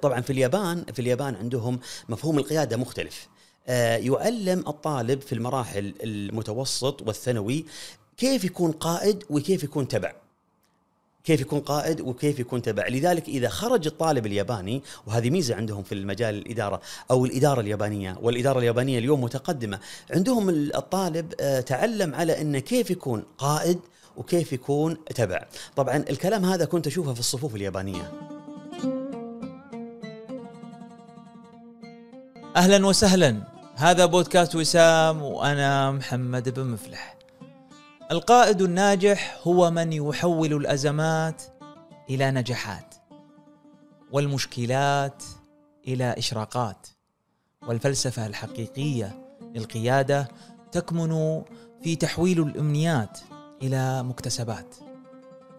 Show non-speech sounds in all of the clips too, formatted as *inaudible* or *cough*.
طبعا في اليابان في اليابان عندهم مفهوم القيادة مختلف. آه، يعلم الطالب في المراحل المتوسط والثانوي كيف يكون قائد وكيف يكون تبع. كيف يكون قائد وكيف يكون تبع. لذلك إذا خرج الطالب الياباني وهذه ميزة عندهم في المجال الإدارة أو الإدارة اليابانية والإدارة اليابانية اليوم متقدمة عندهم الطالب آه، تعلم على أنه كيف يكون قائد وكيف يكون تبع. طبعا الكلام هذا كنت أشوفه في الصفوف اليابانية. أهلا وسهلا. هذا بودكاست وسام وأنا محمد بن مفلح. القائد الناجح هو من يحول الأزمات إلى نجاحات والمشكلات إلى إشراقات. والفلسفة الحقيقية للقيادة تكمن في تحويل الأمنيات إلى مكتسبات.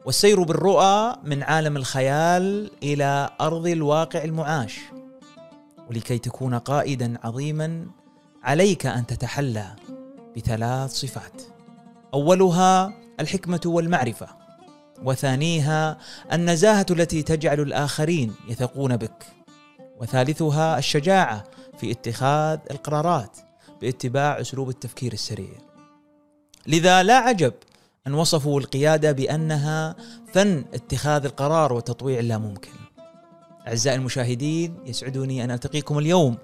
والسير بالرؤى من عالم الخيال إلى أرض الواقع المعاش. ولكي تكون قائدا عظيما عليك أن تتحلى بثلاث صفات. أولها الحكمة والمعرفة وثانيها النزاهة التي تجعل الآخرين يثقون بك. وثالثها الشجاعة في اتخاذ القرارات باتباع أسلوب التفكير السريع. لذا لا عجب أن وصفوا القيادة بأنها فن اتخاذ القرار وتطويع اللاممكن. أعزائي المشاهدين يسعدني أن ألتقيكم اليوم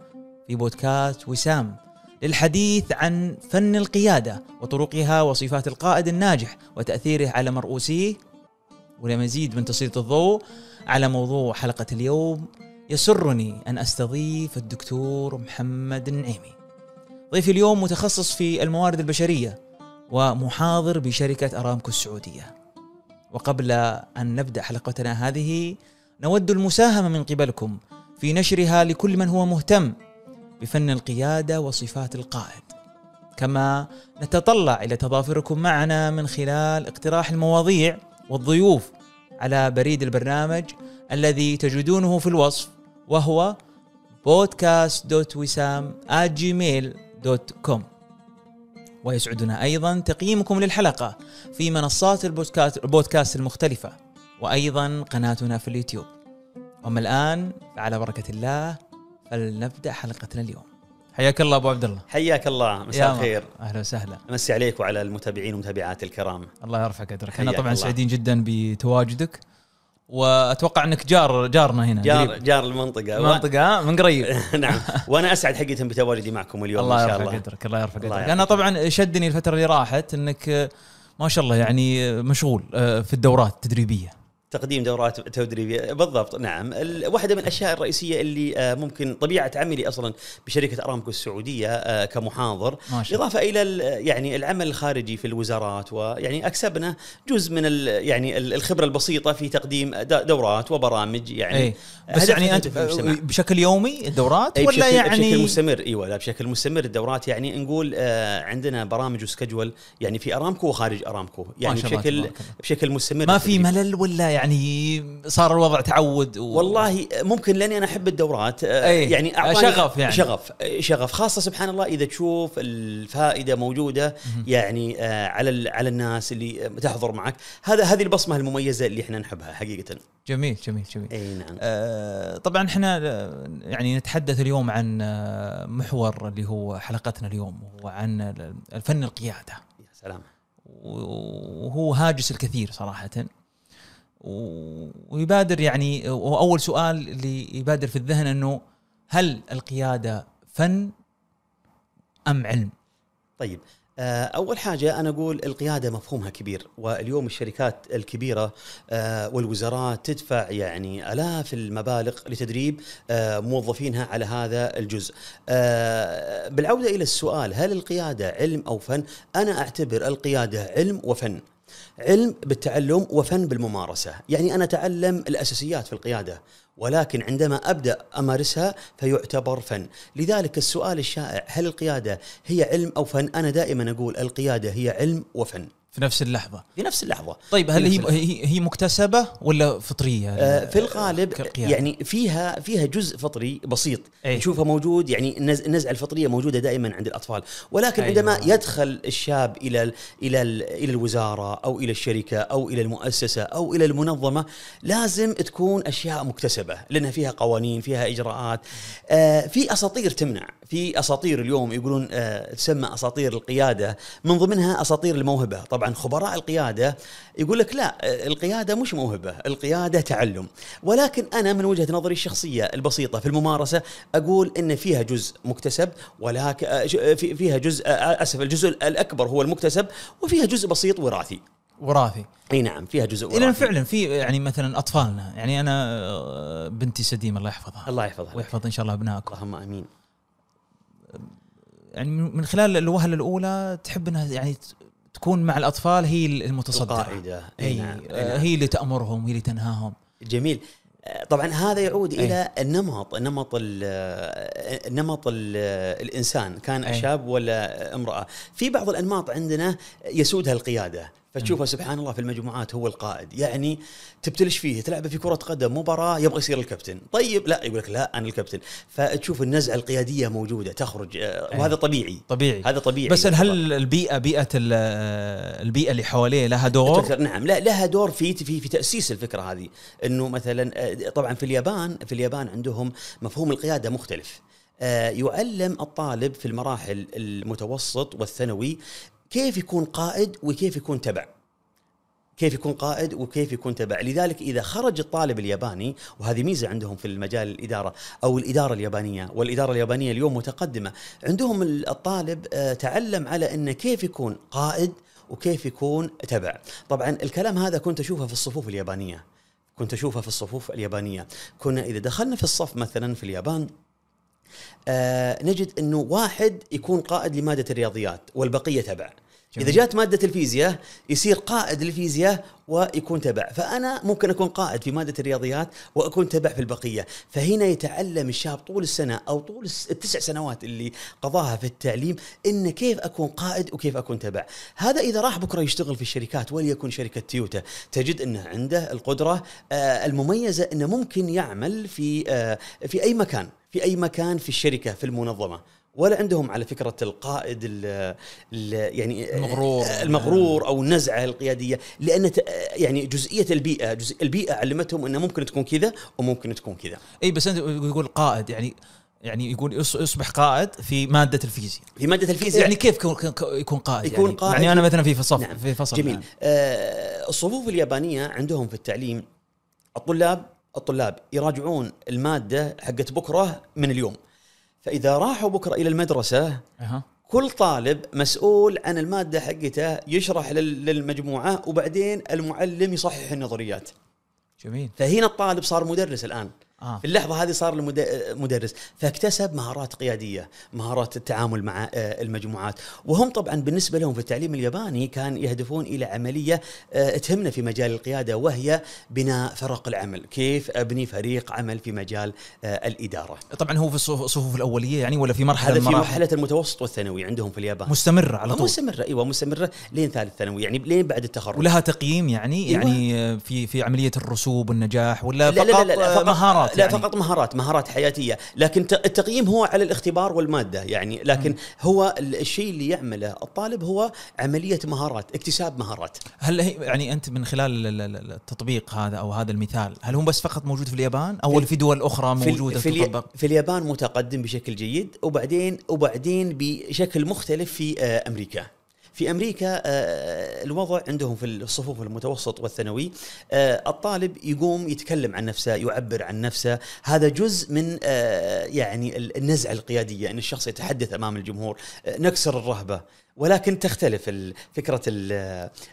في بودكاست وسام للحديث عن فن القيادة وطرقها وصفات القائد الناجح وتأثيره على مرؤوسيه ولمزيد من تسليط الضوء على موضوع حلقة اليوم يسرني أن أستضيف الدكتور محمد النعيمي. ضيفي اليوم متخصص في الموارد البشرية ومحاضر بشركة أرامكو السعودية. وقبل أن نبدأ حلقتنا هذه نود المساهمة من قبلكم في نشرها لكل من هو مهتم بفن القيادة وصفات القائد. كما نتطلع إلى تضافركم معنا من خلال اقتراح المواضيع والضيوف على بريد البرنامج الذي تجدونه في الوصف وهو podcast.wisam@gmail.com ويسعدنا أيضا تقييمكم للحلقة في منصات البودكاست المختلفة وأيضا قناتنا في اليوتيوب. اما الآن على بركة الله فلنبدأ حلقتنا اليوم. حياك الله أبو عبد الله. حياك الله. مساء الخير. أهلا وسهلا. أمسي عليك وعلى المتابعين والمتابعات الكرام. الله يرفع قدرك إحنا طبعا الله. سعيدين جدا بتواجدك وأتوقع إنك جار جارنا هنا. جار قريب. جار المنطقة. المنطقة من قريب. *laughs* نعم. وأنا أسعد حقيقة بتواجدي معكم اليوم الله إن شاء الله. قدرك الله يرفع قدرك أنا طبعا شدني الفترة اللي راحت إنك ما شاء الله يعني مشغول آه، في الدورات التدريبية. تقديم دورات تدريبية. بالضبط نعم. واحدة من الأشياء الرئيسية اللي آه، ممكن طبيعة عملي أصلا بشركة أرامكو السعودية آه، كمحاضر. إضافة إلى يعني العمل الخارجي في الوزارات ويعني أكسبنا جزء من يعني الخبرة البسيطة في تقديم دورات وبرامج يعني أي. بس يعني أنت بشكل يومي الدورات ولا بشكل يعني بشكل مستمر. إيوه لا بشكل مستمر. الدورات يعني نقول آه، عندنا برامج وسكجول يعني في أرامكو وخارج أرامكو. يعني بشكل بشكل مستمر ما في ملل ولا يعني صار الوضع تعود و... والله ممكن لأني أنا أحب الدورات. آه، أي. يعني أعطاني شغف يعني. شغف. شغف. خاصة سبحان الله إذا تشوف الفائدة موجودة يعني آه، على على الناس اللي تحضر معك. هذا هذه البصمة المميزة اللي إحنا نحبها حقيقة. جميل جميل جميل. إي نعم. آه طبعا إحنا يعني نتحدث اليوم عن محور اللي هو حلقتنا اليوم وهو عن الفن القيادة. يا سلام. وهو هاجس الكثير صراحة. ويبادر يعني واول سؤال اللي يبادر في الذهن إنه هل القيادة فن أم علم؟ طيب آه، أول حاجة أنا أقول القيادة مفهومها كبير واليوم الشركات الكبيرة آه، والوزارات تدفع يعني آلاف المبالغ لتدريب آه، موظفينها على هذا الجزء. بالعودة إلى السؤال هل القيادة علم أو فن؟ أنا أعتبر القيادة علم وفن. علم بالتعلم وفن بالممارسة، يعني أنا أتعلم الأساسيات في القيادة، ولكن عندما أبدأ أمارسها فيعتبر فن، لذلك السؤال الشائع هل القيادة هي علم أو فن؟ أنا دائما أقول القيادة هي علم وفن. في نفس اللحظة. في نفس اللحظة. طيب هل هي هي مكتسبة ولا فطرية؟ آه، في الغالب كالقيادة؟ يعني فيها فيها جزء فطري بسيط أي. نشوفه موجود يعني النز- النزعة الفطرية موجودة دائما عند الأطفال. ولكن أيوة. عندما يدخل الشاب إلى ال إلى ال إلى الوزارة أو إلى الشركة أو إلى المؤسسة أو إلى المنظمة لازم تكون أشياء مكتسبة لأنها فيها قوانين فيها إجراءات. آه في أساطير تمنع. في أساطير اليوم يقولون آه تسمى أساطير القيادة من ضمنها أساطير الموهبة. طبعا خبراء القيادة يقول لك لا القيادة مش موهبة القيادة تعلم. ولكن أنا من وجهة نظري الشخصية البسيطة في الممارسة أقول إن فيها جزء مكتسب ولكن فيها جزء أسف الجزء الأكبر هو المكتسب وفيها جزء بسيط وراثي. وراثي. إي نعم فيها جزء لأن وراثي. فعلا في يعني مثلا أطفالنا يعني أنا آه، بنتي سديم الله يحفظها. الله يحفظها. ويحفظ إن شاء الله أبنائكم. اللهم آمين. يعني من خلال الوهلة الأولى تحب إنها يعني تكون مع الأطفال هي المتصدره القاعدة إي إي نعم, أي آه، نعم. هي اللي تأمرهم هي اللي تنهاهم جميل آه، طبعا هذا يعود أي. إلى النمط النمط ال- النمط ال- الإنسان كان أي. شاب ولا امرأة في بعض الأنماط عندنا يسودها القياده فتشوفه سبحان الله في المجموعات هو القائد. يعني تبتلش فيه تلعب في كرة قدم مباراة يبغى يصير الكابتن. طيب لا يقول لك لا أنا الكابتن. فتشوف النزعة القيادية موجودة تخرج آه، أي. وهذا طبيعي. طبيعي. هذا طبيعي. بس هل البيئة بيئة ال- البيئة اللي حواليه لها دور؟ نعم لا لها دور في في في تأسيس الفكرة هذه. إنه مثلا آه، طبعا في اليابان في اليابان عندهم مفهوم القيادة مختلف. آه، يعلم الطالب في المراحل المتوسط والثانوي كيف يكون قائد وكيف يكون تبع؟ كيف يكون قائد وكيف يكون تبع؟ لذلك إذا خرج الطالب الياباني وهذه ميزة عندهم في المجال الإدارة أو الإدارة اليابانية والإدارة اليابانية اليوم متقدمة عندهم الطالب آه، تعلم على أنه كيف يكون قائد وكيف يكون تبع. طبعا الكلام هذا كنت أشوفه في الصفوف اليابانية. كنت أشوفه في الصفوف اليابانية. كنا إذا دخلنا في الصف مثلا في اليابان آه نجد أنه واحد يكون قائد لمادة الرياضيات والبقية تبع. جميل. إذا جات مادة الفيزياء يصير قائد للفيزياء ويكون تبع. فأنا ممكن أكون قائد في مادة الرياضيات وأكون تبع في البقية. فهنا يتعلم الشاب طول السنة أو طول التسع سنوات اللي قضاها في التعليم إن كيف أكون قائد وكيف أكون تبع. هذا إذا راح بكرة يشتغل في الشركات وليكن شركة تويوتا. تجد أنه عنده القدرة آه، المميزة أنه ممكن يعمل في آه، في أي مكان في أي مكان في الشركة في المنظمة. ولا عندهم على فكرة القائد ال ال يعني المغرور. المغرور أو النزعة القيادية لأن ت- يعني جزئية البيئة جزء البيئة علمتهم إنه ممكن تكون كذا وممكن تكون كذا. إي بس أنت يقول قائد يعني يعني يقول يص- يصبح قائد في مادة الفيزياء. في مادة الفيزياء. يعني كيف يكون- قائد يكون يعني, قائد. يعني أنا مثلا في فصل نعم. في فصل. جميل. الآن. آه الصفوف اليابانية عندهم في التعليم الطلاب الطلاب يراجعون المادة حقت بكرة من اليوم. فإذا راحوا بكرة إلى المدرسة أها. كل طالب مسؤول عن المادة حقته يشرح لل- للمجموعة وبعدين المعلم يصحح النظريات. جميل. فهنا الطالب صار مدرس الآن. في اللحظة هذه صار مدرس فاكتسب مهارات قيادية مهارات التعامل مع آه، المجموعات. وهم طبعا بالنسبة لهم في التعليم الياباني كان يهدفون إلى عملية آه، تهمنا في مجال القيادة وهي بناء فرق العمل. كيف أبني فريق عمل في مجال آه، الإدارة؟ طبعا هو في الصفوف الأولية يعني ولا في مرحلة هذا في مرحلة المتوسط والثانوي عندهم في اليابان. مستمرة على طول. مستمرة إيوه مستمرة لين ثالث ثانوي يعني لين بعد التخرج. ولها تقييم يعني أيوة. يعني آه، في في عملية الرسوب والنجاح ولا لا فقط لا لا, لا آه، فقط مهارات؟ لا يعني فقط مهارات مهارات حياتية لكن التقييم هو على الاختبار والمادة يعني لكن هو ال- الشيء اللي يعمله الطالب هو عملية مهارات اكتساب مهارات. هل هي يعني أنت من خلال ال- ال- التطبيق هذا أو هذا المثال هل هو بس فقط موجود في اليابان أو في- في دول أخرى في, موجودة في, تطبق؟ في اليابان متقدم بشكل جيد وبعدين وبعدين بشكل مختلف في آه، أمريكا. في أمريكا آه، الوضع عندهم في الصفوف المتوسط والثانوي آه، الطالب يقوم يتكلم عن نفسه يعبر عن نفسه. هذا جزء من آه، يعني ال- النزعة القيادية إن الشخص يتحدث أمام الجمهور. نكسر الرهبة. ولكن تختلف ال- فكرة ال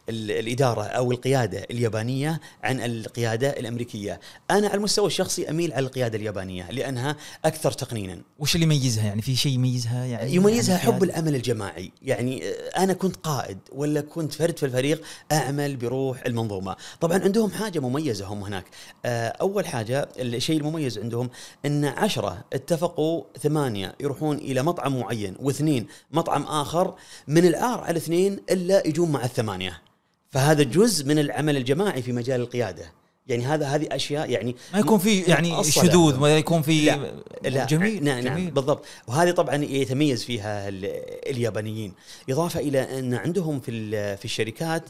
ال الإدارة أو القيادة اليابانية عن القيادة الأمريكية. أنا على المستوى الشخصي أميل على القيادة اليابانية لأنها أكثر تقنينا. وش اللي يميزها؟ يعني في شيء يميزها؟ يعني يميزها يعني حب العمل الجماعي. يعني آه، أنا كنت قائد ولا كنت فرد في الفريق أعمل بروح المنظومة. طبعا عندهم حاجة مميزة هم هناك. آه، أول حاجة الشيء المميز عندهم إن عشرة اتفقوا ثمانية يروحون إلى مطعم معين واثنين مطعم آخر من العار على الاثنين إلا يجون مع الثمانية فهذا جزء من العمل الجماعي في مجال القيادة يعني هذا هذه أشياء يعني ما يكون في يعني. شذوذ ولا يكون في لا لا جميل نعم نعم جميل. بالضبط وهذه طبعا يتميز فيها ال- اليابانيين إضافة إلى أن عندهم في في الشركات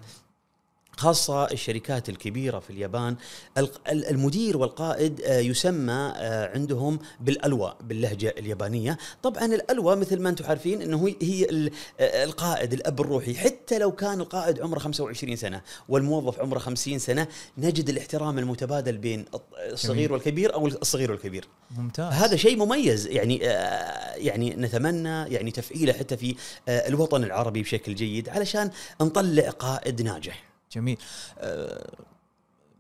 خاصة الشركات الكبيرة في اليابان. المدير والقائد آه، يسمى آه، عندهم بالألوى باللهجة اليابانية. طبعا الألوى مثل ما أنتم عارفين أنه هي- آه، القائد الأب الروحي. حتى لو كان القائد عمره 25 سنة والموظف عمره 50 سنة نجد الاحترام المتبادل بين الصغير والكبير أو الصغير والكبير. ممتاز. هذا شيء مميز يعني يعني نتمنى يعني تفعيله حتى في الوطن العربي بشكل جيد علشان نطلع قائد ناجح. جميل. آه،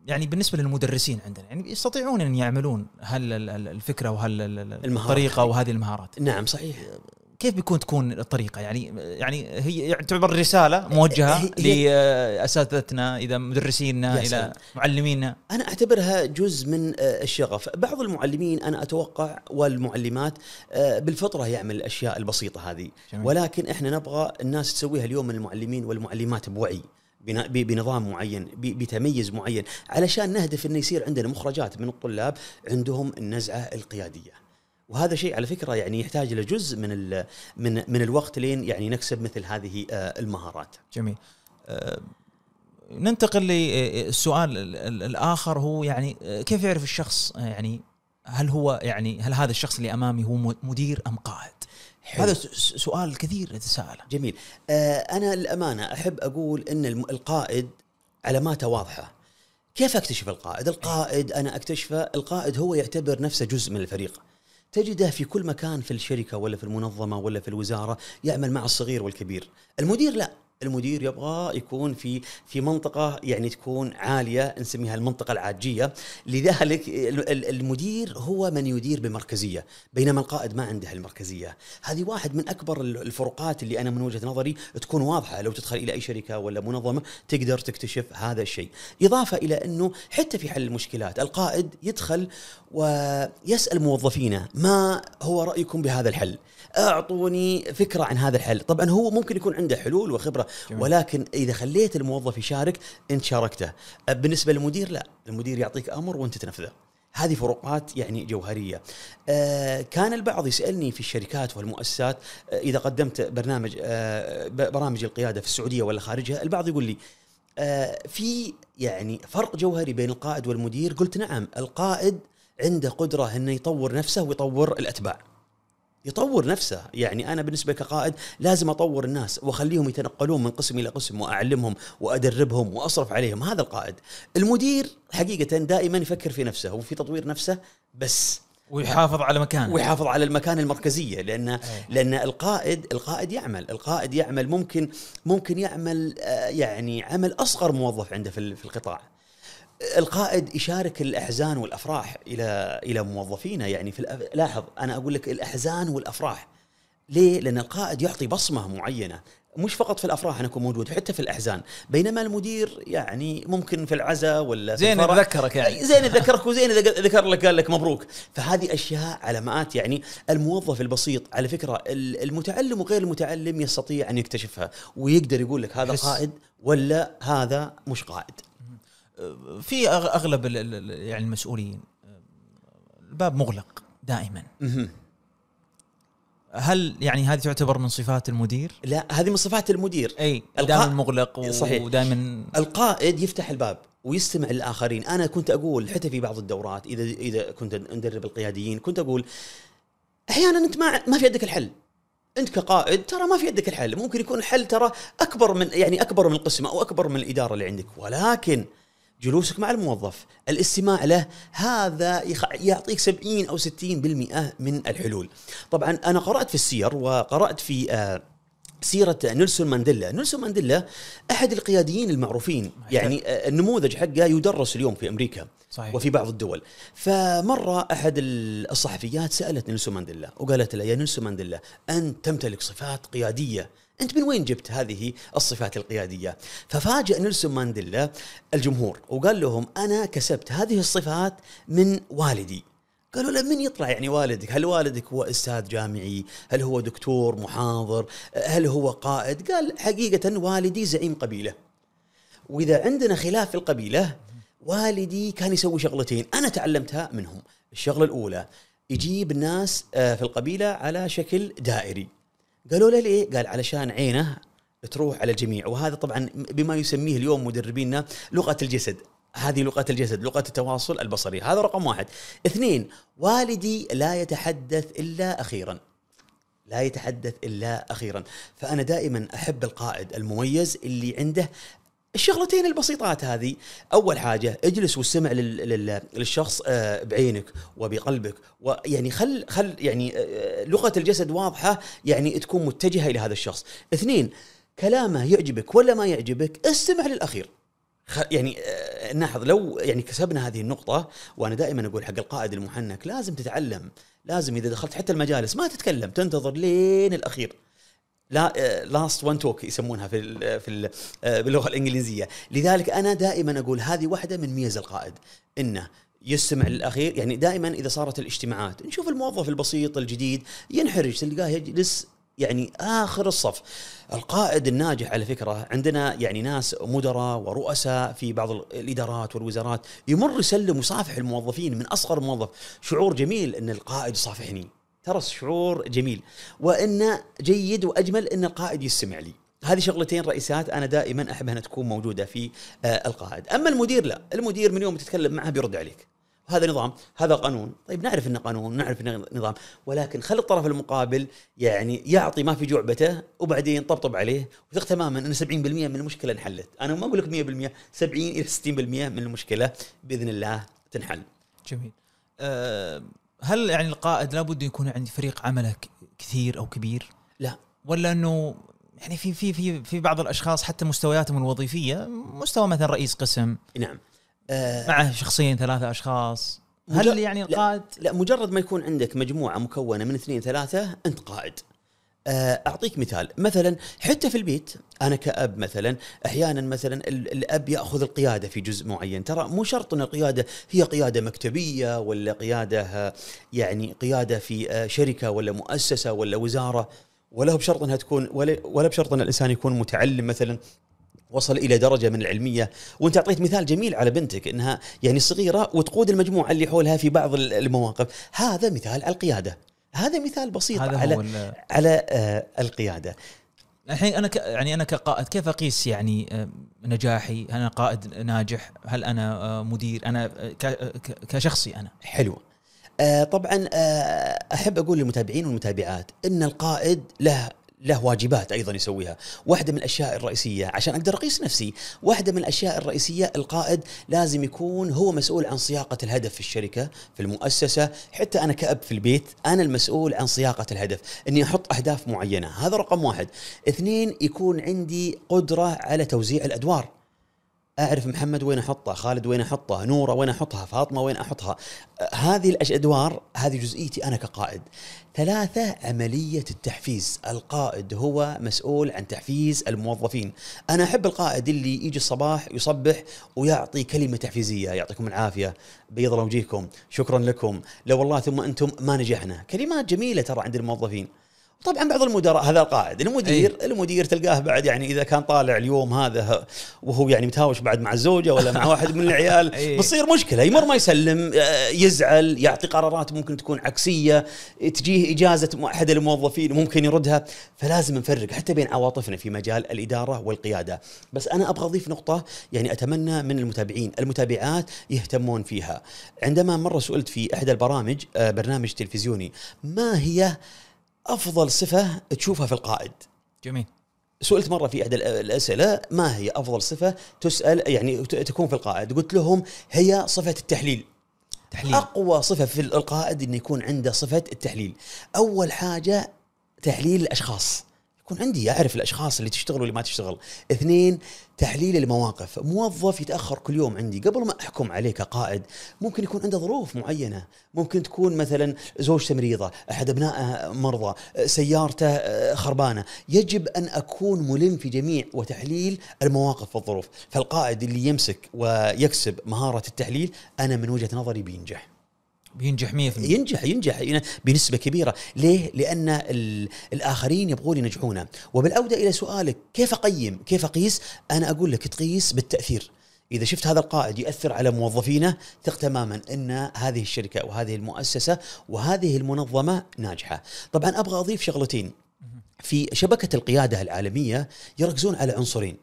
يعني بالنسبة للمدرسين عندنا يعني يستطيعون أن يعملون هل ال- ال- الفكرة وهل. الطريقة وهذه المهارات. نعم صحيح. كيف بيكون تكون الطريقة؟ يعني يعني هي يعني تعتبر رسالة موجهة هي- هي- لأساتذتنا إذا مدرسينا إلى. معلمينا أنا أعتبرها جزء من آه، الشغف. بعض المعلمين أنا أتوقع والمعلمات آه، بالفطرة يعمل الأشياء البسيطة هذه. جميل. ولكن إحنا نبغى الناس تسويها اليوم من المعلمين والمعلمات بوعي. بنظام معين بتميز معين علشان نهدف إنه يصير عندنا مخرجات من الطلاب عندهم النزعة القيادية. وهذا شيء على فكرة يعني يحتاج إلى جزء من من من الوقت لين يعني نكسب مثل هذه آه، المهارات. جميل. آه، ننتقل للسؤال ال- ال- الآخر هو يعني آه، كيف يعرف الشخص يعني هل هو يعني هل هذا الشخص اللي أمامي هو مدير أم قائد؟ حلو. هذا سؤال كثير يتساءله. جميل. آه أنا الامانه أحب أقول إن القائد علاماته واضحة. كيف أكتشف القائد؟ القائد أنا أكتشفه القائد هو يعتبر نفسه جزء من الفريق. تجده في كل مكان في الشركة ولا في المنظمة ولا في الوزارة يعمل مع الصغير والكبير. المدير لا. المدير يبغى يكون في في منطقة يعني تكون عالية نسميها المنطقة العاجية. لذلك ال- ال- المدير هو من يدير بمركزية بينما القائد ما عنده المركزية. هذه واحد من أكبر ال- الفروقات اللي أنا من وجهة نظري تكون واضحة. لو تدخل إلى أي شركة ولا منظمة تقدر تكتشف هذا الشيء. إضافة إلى أنه حتى في حل المشكلات القائد يدخل ويسأل موظفينه ما هو رأيكم بهذا الحل. أعطوني فكرة عن هذا الحل طبعا هو ممكن يكون عنده حلول وخبرة جميل. ولكن إذا خليت الموظف يشارك أنت شاركته بالنسبة للمدير لا المدير يعطيك أمر وأنت تنفذه هذه فروقات يعني جوهرية. آه كان البعض يسألني في الشركات والمؤسسات آه إذا قدمت برنامج آه برامج القيادة في السعودية ولا خارجها، البعض يقول لي آه في يعني فرق جوهري بين القائد والمدير، قلت نعم القائد عنده قدرة إنه يطور نفسه ويطور الأتباع. يطور نفسه. يعني أنا بالنسبة كقائد لازم أطور الناس وأخليهم يتنقلون من قسم إلى قسم وأعلمهم وأدربهم وأصرف عليهم. هذا القائد. المدير حقيقة دائما يفكر في نفسه وفي تطوير نفسه بس. ويحافظ على مكانه. ويحافظ على المكان المركزية. لأن لأن القائد القائد يعمل. القائد يعمل ممكن ممكن يعمل آه، يعني عمل أصغر موظف عنده في القطاع. القائد يشارك الأحزان والأفراح إلى إلى موظفينه. يعني في الأف- لاحظ أنا أقول لك الأحزان والأفراح. ليه؟ لأن القائد يعطي بصمة معينة مش فقط في الأفراح أنا أكون موجود حتى في الأحزان. بينما المدير يعني ممكن في العزاء ولا في زين يتذكرك يعني. زين ذكرك وزين ذكر لك قال لك مبروك. فهذه أشياء علامات يعني الموظف البسيط على فكرة ال- المتعلم وغير المتعلم يستطيع أن يكتشفها ويقدر يقول لك هذا. قائد ولا هذا مش قائد. في أغلب يعني المسؤولين الباب مغلق دائما. هل يعني هذه تعتبر من صفات المدير؟ لا هذه من صفات المدير أي دائما مغلق صحيح. ودائما القائد يفتح الباب ويستمع للآخرين، أنا كنت أقول حتى في بعض الدورات إذا إذا كنت ندرب القياديين كنت أقول أحيانا أنت ما ما في يدك الحل. أنت كقائد ترى ما في يدك الحل، ممكن يكون الحل ترى أكبر من يعني أكبر من القسم أو أكبر من الإدارة اللي عندك، ولكن جلوسك مع الموظف، الاستماع له هذا يعطيك 70 أو 60% من الحلول. طبعا أنا قرأت في السير وقرأت في آه سيرة نيلسون مانديلا. نيلسون مانديلا أحد القياديين المعروفين. يعني آه، النموذج حقه يدرس اليوم في أمريكا صحيح. وفي بعض الدول. فمرة أحد الصحفيات سألت نيلسون مانديلا وقالت له يا نيلسون مانديلا أنت تمتلك صفات قيادية أنت من وين جبت هذه الصفات القيادية؟ ففاجأ نيلسون مانديلا الجمهور وقال لهم أنا كسبت هذه الصفات من والدي. قالوا له من يطلع يعني والدك؟ هل والدك هو أستاذ جامعي؟ هل هو دكتور محاضر؟ هل هو قائد؟ قال حقيقة والدي زعيم قبيلة. وإذا عندنا خلاف في القبيلة والدي كان يسوي شغلتين. أنا تعلمتها منهم. الشغلة الأولى يجيب الناس آه، في القبيلة على شكل دائري. قالوا له ليه؟ قال علشان عينه تروح على الجميع. وهذا طبعا بما يسميه اليوم مدربينا لغة الجسد. هذه لغة الجسد لغة التواصل البصري. هذا رقم واحد. اثنين والدي لا يتحدث إلا أخيرا. لا يتحدث إلا أخيرا. فأنا دائما أحب القائد المميز اللي عنده الشغلتين البسيطات هذه. أول حاجة اجلس واستمع لل- لل- للشخص آه، بعينك وبقلبك ويعني خل خل يعني آه، لغة الجسد واضحة يعني تكون متجهة إلى هذا الشخص. اثنين كلامه يعجبك ولا ما يعجبك استمع للأخير. يعني آه، نلاحظ لو يعني كسبنا هذه النقطة وأنا دائما أقول حق القائد المحنك لازم تتعلم لازم إذا دخلت حتى المجالس ما تتكلم تنتظر لين الأخير. لا لاست وان توك يسمونها في ال في ال باللغة الإنجليزية. لذلك أنا دائما أقول هذه واحدة من ميز القائد إنه يستمع للأخير. يعني دائما إذا صارت الاجتماعات نشوف الموظف البسيط الجديد ينحرج تلقاه يجلس يعني آخر الصف. القائد الناجح على فكرة عندنا يعني ناس مدراء ورؤساء في بعض الإدارات والوزارات يمر يسلم ويصافح الموظفين من أصغر موظف. شعور جميل إن القائد يصافحني ترى شعور جميل. وإن جيد وأجمل إن القائد يستمع لي. هذه شغلتين رئيسات أنا دائما احب أنها تكون موجودة في آه، القائد. أما المدير لا. المدير من يوم تتكلم معه بيرد عليك. هذا نظام هذا قانون. طيب نعرف إنه قانون نعرف إنه نظام. ولكن خلي الطرف المقابل يعني يعطي ما في جعبته وبعدين طبطب عليه وثق تماما إن 70% من المشكلة انحلت. أنا ما أقول لك 100% 70 إلى 60% من المشكلة بإذن الله تنحل. جميل. أه هل يعني القائد لابد يكون عند فريق عمله كثير أو كبير؟ لا. ولا إنه يعني في في في في بعض الأشخاص حتى مستوياتهم الوظيفية مستوى مثلا رئيس قسم نعم. آه معه شخصين ثلاثة أشخاص هل يعني لا. القائد؟ لا مجرد ما يكون عندك مجموعة مكونة من اثنين ثلاثة أنت قائد. أعطيك مثال. مثلا حتى في البيت أنا كأب مثلا أحيانا مثلا ال- الأب يأخذ القيادة في جزء معين. ترى مو شرط إن القيادة هي قيادة مكتبية ولا قيادة آه، يعني قيادة في آه، شركة ولا مؤسسة ولا وزارة. ولا بشرط إنها تكون ولا بشرط إن الإنسان يكون متعلم مثلا وصل إلى درجة من العلمية. وأنت أعطيت مثال جميل على بنتك إنها يعني صغيرة وتقود المجموعة اللي حولها في بعض ال- المواقف. هذا مثال القيادة. هذا مثال بسيط هذا على ال- على آه، القيادة. الحين أنا ك يعني أنا كقائد كيف أقيس يعني آه، نجاحي؟ أنا قائد ناجح؟ هل أنا آه، مدير؟ أنا ك- كشخصي أنا. حلو. آه طبعا آه أحب أقول للمتابعين والمتابعات إن القائد له له واجبات أيضا يسويها، واحدة من الأشياء الرئيسية عشان أقدر أقيس نفسي، واحدة من الأشياء الرئيسية القائد لازم يكون هو مسؤول عن صياغه الهدف في الشركة، في المؤسسة، حتى أنا كأب في البيت أنا المسؤول عن صياغه الهدف، إني أحط أهداف معينة، هذا رقم واحد. اثنين يكون عندي قدرة على توزيع الأدوار. أعرف محمد وين أحطه، خالد وين أحطه، نورة وين أحطها، فاطمة وين أحطها. هذه الأدوار هذه جزئيتي أنا كقائد. ثلاثة عملية التحفيز، القائد هو مسؤول عن تحفيز الموظفين. أنا أحب القائد اللي يجي الصباح يصبح ويعطي كلمة تحفيزية، يعطيكم العافية، بيض الله وجيكم، شكرا لكم، لو والله ثم أنتم ما نجحنا، كلمات جميلة ترى عند الموظفين. طبعا بعض المدراء هذا القائد. المدير أي. المدير تلقاه بعد يعني إذا كان طالع اليوم هذا وهو يعني متهاوش بعد مع الزوجه ولا مع *laughs* واحد من العيال أي. بتصير مشكلة. يمر ما يسلم آه، يزعل يعطي قرارات ممكن تكون عكسية تجيه إجازة أحد الموظفين ممكن يردها. فلازم نفرق حتى بين عواطفنا في مجال الإدارة والقيادة. بس أنا أبغى أضيف نقطة يعني أتمنى من المتابعين المتابعات يهتمون فيها. عندما مرة سئلت في إحدى البرامج آه، برنامج تلفزيوني ما هي أفضل صفة تشوفها في القائد. جميل. سئلت مرة في إحدى الأسئلة ما هي أفضل صفة تسأل يعني تكون في القائد؟ قلت لهم هي صفة التحليل. تحليل. أقوى صفة في القائد انه يكون عنده صفة التحليل. أول حاجة تحليل الأشخاص. يكون عندي اعرف الأشخاص اللي تشتغل واللي ما تشتغل. اثنين تحليل المواقف. موظف يتأخر كل يوم عندي. قبل ما أحكم عليه كقائد ممكن يكون عنده ظروف معينة. ممكن تكون مثلا زوجته مريضه أحد ابنائه مرضى سيارته خربانة. يجب أن أكون ملم في جميع وتحليل المواقف والظروف. فالقائد اللي يمسك ويكسب مهارة التحليل أنا من وجهة نظري بينجح. بينجح 100% ينجح ينجح ين- بنسبة كبيرة، ليه؟ لأن ال- الآخرين يبغون ينجحونه، وبالعودة إلى سؤالك كيف أقيم؟ كيف أقيس؟ أنا أقول لك تقيس بالتأثير. إذا شفت هذا القائد ياثر على موظفينه ثق تماما إن هذه الشركة وهذه المؤسسة وهذه المنظمة ناجحة. طبعا أبغى أضيف شغلتين. في شبكة القيادة العالمية يركزون على عنصرين.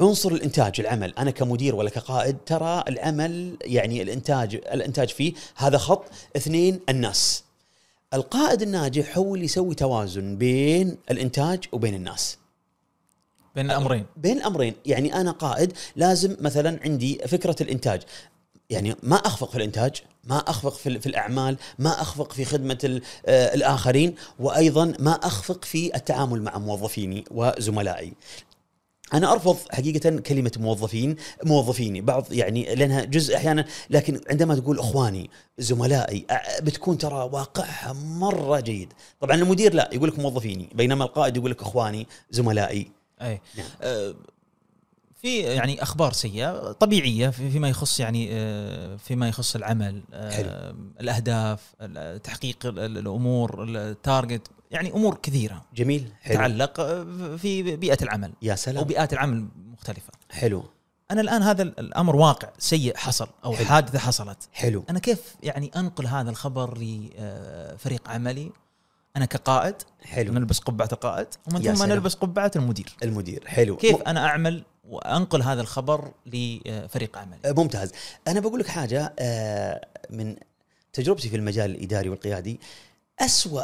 عنصر الإنتاج العمل. أنا كمدير ولا كقائد ترى العمل يعني الإنتاج الإنتاج فيه هذا خط اثنين الناس. القائد الناجح هو اللي يسوي توازن بين الإنتاج وبين الناس. بين الأمرين. بين الأمرين. يعني أنا قائد لازم مثلا عندي فكرة الإنتاج. يعني ما أخفق في الإنتاج ما أخفق في, في الأعمال ما أخفق في خدمة آه، الآخرين وأيضا ما أخفق في التعامل مع موظفيني وزملائي. أنا أرفض حقيقة كلمة موظفين موظفيني. بعض يعني لأنها جزء أحيانا لكن عندما تقول إخواني زملائي بتكون ترى واقعها مرة جيد. طبعا المدير لا يقول لك موظفيني بينما القائد يقول لك إخواني زملائي. أي. نعم. آه، في يعني أخبار سيئة طبيعية في- فيما يخص يعني آه، فيما يخص العمل آه، حلو. الأهداف ال- تحقيق ال- ال- الأمور التارجت يعني أمور كثيرة. جميل حلو. تتعلق آه، في بيئة العمل يا أو سلام بيئات العمل مختلفة. حلو. أنا الآن هذا ال- الأمر واقع سيء حصل أو حلو. حادثة حصلت. حلو. أنا كيف يعني أنقل هذا الخبر لفريق عملي؟ أنا كقائد حلو. نلبس قبعة القائد ومن ثم. نلبس قبعة المدير. المدير حلو. كيف م- أنا أعمل وأنقل هذا الخبر لفريق عملي؟ ممتاز. أنا بقول لك حاجة آه، من تجربتي في المجال الإداري والقيادي أسوأ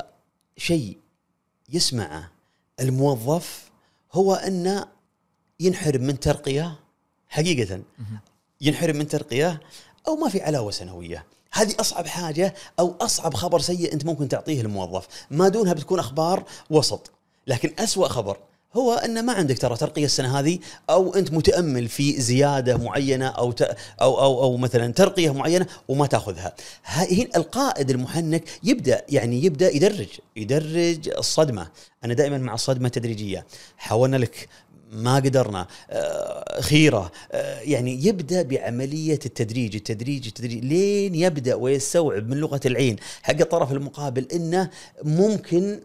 شيء يسمعه الموظف هو انه ينحرم من ترقية حقيقة ينحرم من ترقية أو ما في علاوة سنوية. هذه أصعب حاجة أو أصعب خبر سيء أنت ممكن تعطيه الموظف. ما دونها بتكون أخبار وسط لكن أسوأ خبر هو أن ما عندك ترى ترقية السنة هذه أو أنت متأمل في زيادة معينة أو ت... أو أو أو مثلا ترقية معينة وما تأخذها. هنا القائد المحنك يبدأ يعني يبدأ يدرج يدرج الصدمة، أنا دائما مع الصدمة التدريجية، حاولنا لك ما قدرنا. آه، خيرة. آه، يعني يبدأ بعملية التدريج التدريج التدريج لين يبدأ ويستوعب من لغة العين حق الطرف المقابل إنه ممكن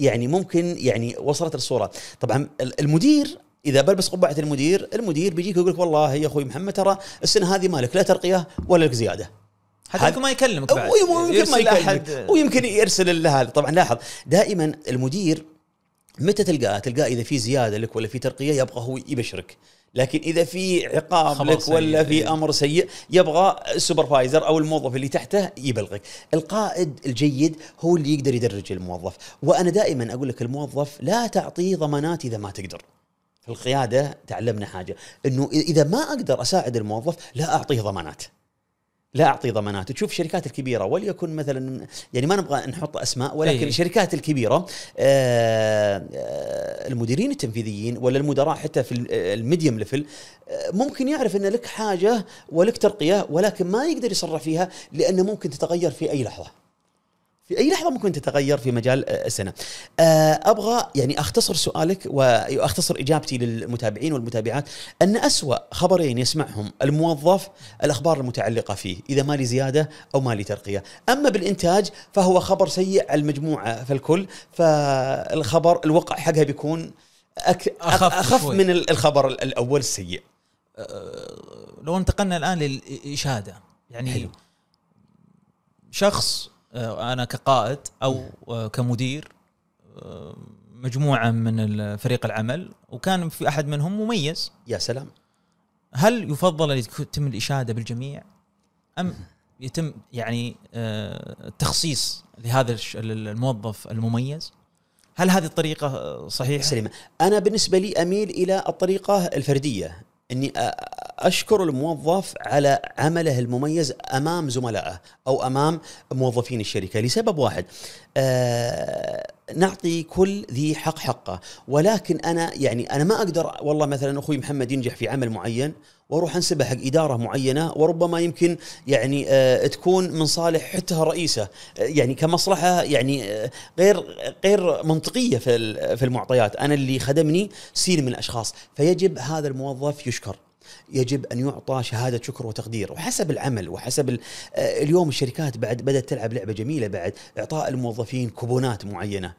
يعني ممكن يعني وصلت الصورة. طبعا المدير إذا بلبس قبعة المدير المدير بيجيك يقول لك والله يا أخوي محمد ترى السنة هذه مالك لا ترقية ولا لك زيادة. حتى يمكن ما يكلمك بعد. ويمكن ما يكلمك. ويمكن يرسل لها طبعا لاحظ دائما المدير متى تلقاه؟ تلقاه إذا في زيادة لك ولا في ترقية يبغى هو يبشرك. لكن إذا في عقاب لك ولا. في أمر سيء يبغى السوبرفايزر أو الموظف اللي تحته يبلغك. القائد الجيد هو اللي يقدر يدرج الموظف. وأنا دائما أقول لك الموظف لا تعطيه ضمانات إذا ما تقدر. في القيادة تعلمنا حاجة إنه إذا ما أقدر أساعد الموظف لا أعطيه ضمانات. لا أعطي ضمانات تشوف الشركات الكبيرة وليكن مثلا يعني ما نبغى نحط أسماء ولكن أي. الشركات الكبيرة آه، آه، المديرين التنفيذيين ولا المدراء حتى في ال medium level آه، ممكن يعرف إن لك حاجة ولك ترقية ولكن ما يقدر يصرح فيها لأنه ممكن تتغير في أي لحظة في أي لحظة ممكن تتغير في مجال آه، السنة. آه، أبغى يعني أختصر سؤالك واختصر إجابتي للمتابعين والمتابعات أن أسوأ خبرين يسمعهم الموظف الأخبار المتعلقة فيه، إذا ما لي زيادة أو ما لي ترقية، أما بالإنتاج فهو خبر سيء على المجموعة فالكل، فالخبر الوقع حقها بيكون أك أخف شوي. من الاخبار الأول السيء. لو انتقلنا الآن للإشادة يعني حلو. شخص آه، أنا كقائد أو آه، كمدير آه، مجموعة من فريق العمل وكان في أحد منهم مميز. يا سلام. هل يفضل أن يتم الإشادة بالجميع؟ أم يتم يعني آه، التخصيص لهذا الموظف المميز؟ هل هذه الطريقة آه، صحيحة؟ سليمة. أنا بالنسبة لي أميل إلى الطريقة الفردية. أني أ- أشكر الموظف على عمله المميز أمام زملائه أو أمام موظفين الشركة لسبب واحد. آه نعطي كل ذي حق حقه ولكن أنا يعني أنا ما أقدر والله مثلا أخوي محمد ينجح في عمل معين وأروح أنسبه حق إدارة معينة وربما يمكن يعني آه تكون من صالح حتى الرئيسه آه يعني كمصلحة يعني آه غير غير منطقية في في المعطيات. أنا اللي خدمني سين من الأشخاص. فيجب هذا الموظف يشكر. يجب أن يعطى شهادة شكر وتقدير. وحسب العمل وحسب ال- اليوم الشركات بعد بدأت تلعب لعبة جميلة بعد. إعطاء الموظفين كوبونات معينة.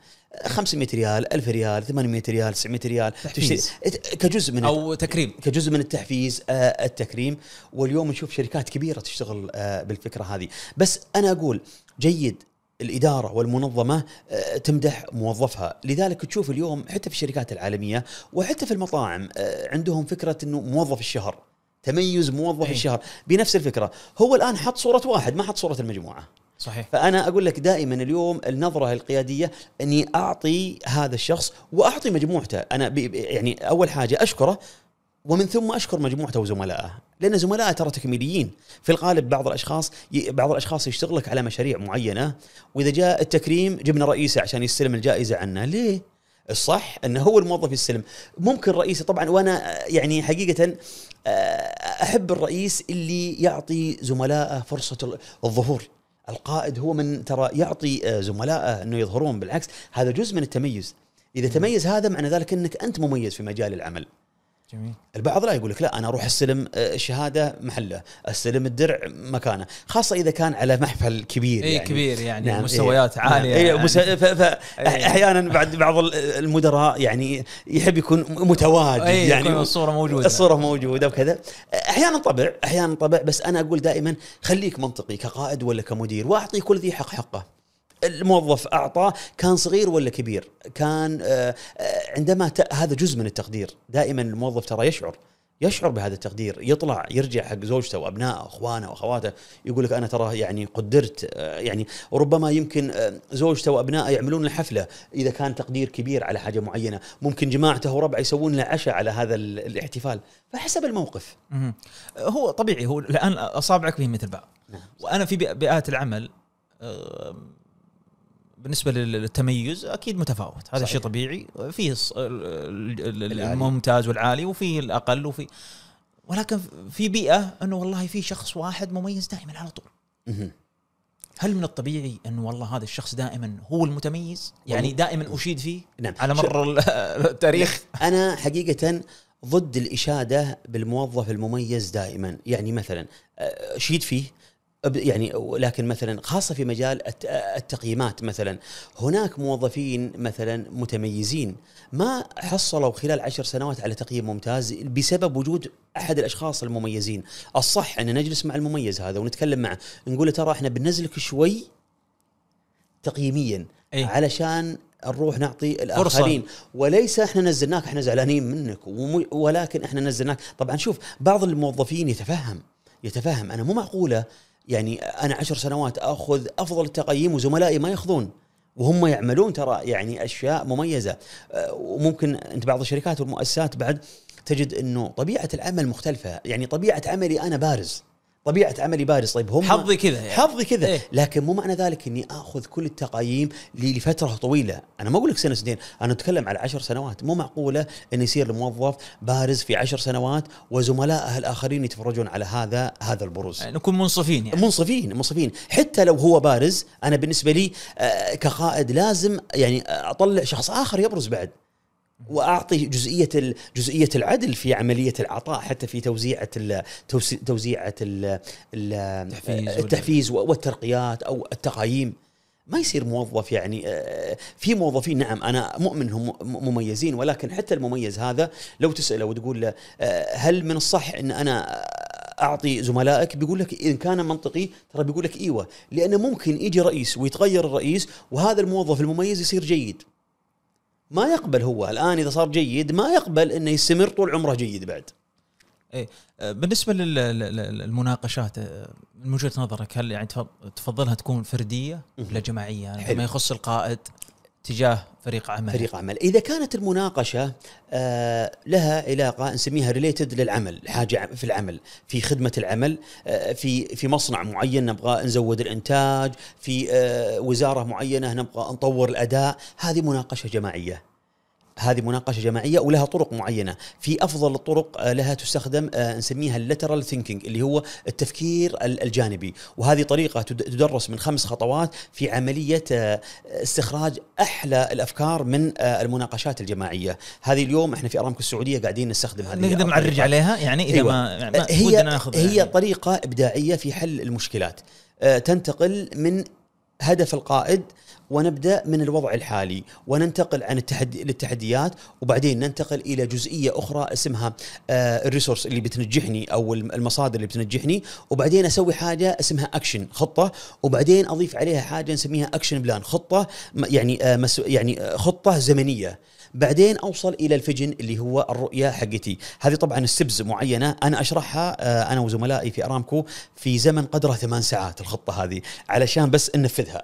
500 ريال 1000 ريال 800 ريال 900 ريال. تحفيز. تشتري- كجزء من أو تكريم. كجزء من التحفيز آه، التكريم. واليوم نشوف شركات كبيرة تشتغل آه، بالفكرة هذه. بس أنا أقول جيد الإدارة والمنظمة آه، تمدح موظفها. لذلك تشوف اليوم حتى في الشركات العالمية وحتى في المطاعم عندهم فكرة إنه موظف الشهر تميز موظف أي. الشهر. بنفس الفكرة. هو الآن حط صورة واحد ما حط صورة المجموعة. صحيح. فأنا أقول لك دائما اليوم النظرة القيادية أني أعطي هذا الشخص وأعطي مجموعته. أنا يعني أول حاجة أشكره ومن ثم أشكر مجموعته وزملائه لأن زملائه ترى تكميليين. في الغالب بعض الأشخاص ي- بعض الأشخاص يشتغل لك على مشاريع معينة وإذا جاء التكريم جبنا رئيسه عشان يستلم الجائزة عنا ليه؟ الصح أنه هو الموظف يستلم. ممكن رئيسه طبعا وأنا يعني حقيقة آه، أحب الرئيس اللي يعطي زملائه فرصة الظهور. القائد هو من ترى يعطي آه، زملائه إنه يظهرون بالعكس. هذا جزء من التميز. إذا تميز هذا معنى ذلك إنك أنت مميز في مجال العمل. جميل البعض لا يقول لك لا أنا أروح أستلم آه، الشهاده محله أستلم الدرع مكانه خاصة إذا كان على محفل كبير اي يعني كبير يعني نعم، مستويات إيه. عالية إيه يعني. إيه. أحيانا بعد بعض ال- المدراء يعني يحب يكون متواجد اي يعني يعني الصورة موجودة الصورة موجودة وكذا أحيانا طبع أحيانا طبع بس أنا أقول دائما خليك منطقي كقائد ولا كمدير وأعطي كل ذي حق حقه الموظف اعطى كان صغير ولا كبير؟ كان آه، آه، عندما ت... هذا جزء من التقدير. دائما الموظف ترى يشعر يشعر بهذا التقدير. يطلع يرجع حق زوجته وأبنائه وأخوانه وأخواته يقول لك أنا ترى يعني قدرت آه، يعني وربما يمكن زوجته وأبنائه يعملون له حفلة. إذا كان تقدير كبير على حاجة معينة ممكن جماعته وربعه يسوون له عشاء على هذا ال- الاحتفال. فحسب الموقف. هو طبيعي هو الآن أصابعك فيه مثل بعض. نعم. وأنا في بيئ- بيئات العمل بالنسبة لل- للتميز أكيد متفاوت. هذا. شيء طبيعي. في الص- ال- ال- ال- العالي. الممتاز والعالي وفي الأقل وفي ولكن في بيئة إنه والله في شخص واحد مميز دائما على طول. هل من الطبيعي انه والله هذا الشخص دائما هو المتميز؟ يعني دائما أشيد فيه؟ نعم. على مر ال- *laughs* التاريخ. أنا حقيقة ضد الإشادة بالموظف المميز دائما. يعني مثلا أشيد فيه يعني لكن مثلا خاصة في مجال الت- التقييمات مثلا هناك موظفين مثلا متميزين ما حصلوا خلال عشر سنوات على تقييم ممتاز بسبب وجود أحد الأشخاص المميزين. الصح أن نجلس مع المميز هذا ونتكلم معه نقول له ترى إحنا بننزلك شوي تقييميا أي. علشان نروح نعطي الآخرين. وليس إحنا نزلناك إحنا زعلانين منك ولكن إحنا نزلناك. طبعا شوف بعض الموظفين يتفهم يتفهم. أنا مو معقولة يعني أنا عشر سنوات أخذ أفضل التقييم وزملائي ما يأخذون وهم يعملون ترى يعني أشياء مميزة. أه، وممكن أنت بعض الشركات والمؤسسات بعد تجد إنه طبيعة العمل مختلفة يعني طبيعة عملي أنا بارز. طبيعة عملي بارز. طيب هم حظي كذا يعني. حظي كذا. إيه. لكن مو معنى ذلك إني آخذ كل التقايم لي لفترة طويلة. أنا ما أقول لك سنة سنتين أنا أتكلم على عشر سنوات. مو معقولة ان يصير الموظف بارز في عشر سنوات وزملائه الاخرين يتفرجون على هذا هذا البروز. يعني نكون منصفين يعني. منصفين منصفين. حتى لو هو بارز أنا بالنسبة لي آه، كقائد لازم يعني أطلع شخص آخر يبرز بعد. وأعطي جزئية جزئية العدل في عملية العطاء حتى في توزيعة ال- توزيعة ال- ال- التحفيز التحفيز والترقيات أو التقايم. ما يصير موظف يعني آه، في موظفين نعم أنا مؤمن هم م- مميزين ولكن حتى المميز هذا لو تساله وتقول له آه، هل من الصح إن أنا أعطي زملائك؟ بيقول لك إن كان منطقي ترى بيقول لك إيوه لأنه ممكن يجي رئيس ويتغير الرئيس وهذا الموظف المميز يصير جيد. ما يقبل هو. الآن إذا صار جيد ما يقبل إنه يستمر طول عمره جيد بعد. إيه. آه، بالنسبة لل- لل- للمناقشات آه، من وجهة نظرك هل يعني تفض- تفضلها تكون فردية ولا جماعية؟ يعني. فيما يخص القائد تجاه فريق عمل. فريق عمل. إذا كانت المناقشة آه، لها علاقة نسميها ريليتد للعمل حاجة في العمل في خدمة العمل آه، في في مصنع معين نبغى نزود الإنتاج في آه، وزارة معينة نبغى نطور الأداء هذه مناقشة جماعية. هذه مناقشة جماعية ولها طرق معينة في أفضل الطرق آه، لها تستخدم آه، نسميها ال lateral thinking اللي هو التفكير ال- الجانبي وهذه طريقة تد- تدرس من خمس خطوات في عملية آه، استخراج أحلى الأفكار من المناقشات الجماعية هذه اليوم إحنا في أرامكو السعودية قاعدين نستخدم هذه نقدر نعرج. عليها يعني إذا أيوة. ما, ما هي هي يعني. طريقة إبداعية في حل المشكلات تنتقل من هدف القائد ونبدأ من الوضع الحالي وننتقل عن التحدي للتحديات وبعدين ننتقل إلى جزئية أخرى اسمها آه، ال resource اللي بتنجحني أو الم- المصادر اللي بتنجحني وبعدين أسوي حاجة اسمها أكشن خطة وبعدين أضيف عليها حاجة نسميها action plan خطة يعني آه، يعني آه، خطة زمنية. بعدين أوصل إلى ال vision اللي هو الرؤية حقتي. هذه طبعا steps معينة أنا أشرحها آه، أنا وزملائي في أرامكو في زمن قدره ثمان ساعات الخطة هذه علشان بس ننفذها.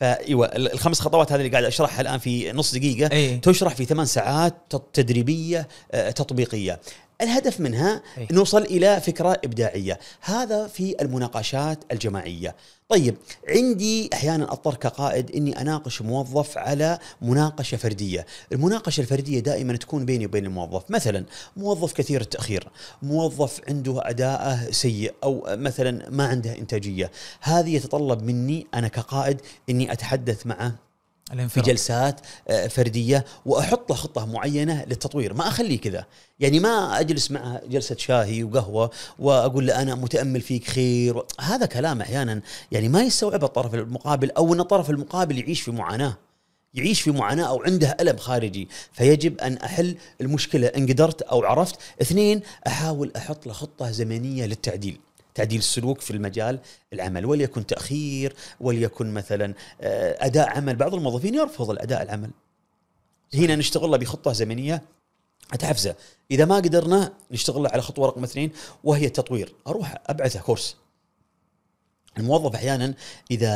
فايوه ال- الخمس خطوات هذه اللي قاعد أشرحها الآن في نص دقيقة اي تشرح في ثمان ساعات تدريبية آه، تطبيقية. الهدف منها أي. نوصل إلى فكرة إبداعية. هذا في المناقشات الجماعية. طيب عندي أحيانا اضطر كقائد إني أناقش موظف على مناقشة فردية. المناقشة الفردية دائما تكون بيني وبين الموظف. مثلا موظف كثير التأخير موظف عنده أداءه سيء أو مثلا ما عنده إنتاجية. هذه يتطلب مني أنا كقائد إني أتحدث معه في جلسات آه، فردية وأحط له خطة معينة للتطوير. ما أخليه كذا. يعني ما أجلس معه جلسة شاهي وقهوة وأقول له أنا متأمل فيك خير. هذا كلام أحيانا يعني ما يستوعب الطرف المقابل أو إن الطرف المقابل يعيش في معاناة. يعيش في معاناة أو عنده ألم خارجي. فيجب أن أحل المشكلة إن قدرت أو عرفت. اثنين أحاول أحط له خطة زمنية للتعديل. تعديل السلوك في المجال العمل وليكن تأخير وليكن مثلا آه، أداء عمل. بعض الموظفين يرفض الأداء العمل. هنا نشتغل له بخطة زمنية تحفزه إذا ما قدرنا نشتغل له على خطوه رقم اثنين وهي التطوير. أروح أبعثه كورس. الموظف أحيانا إذا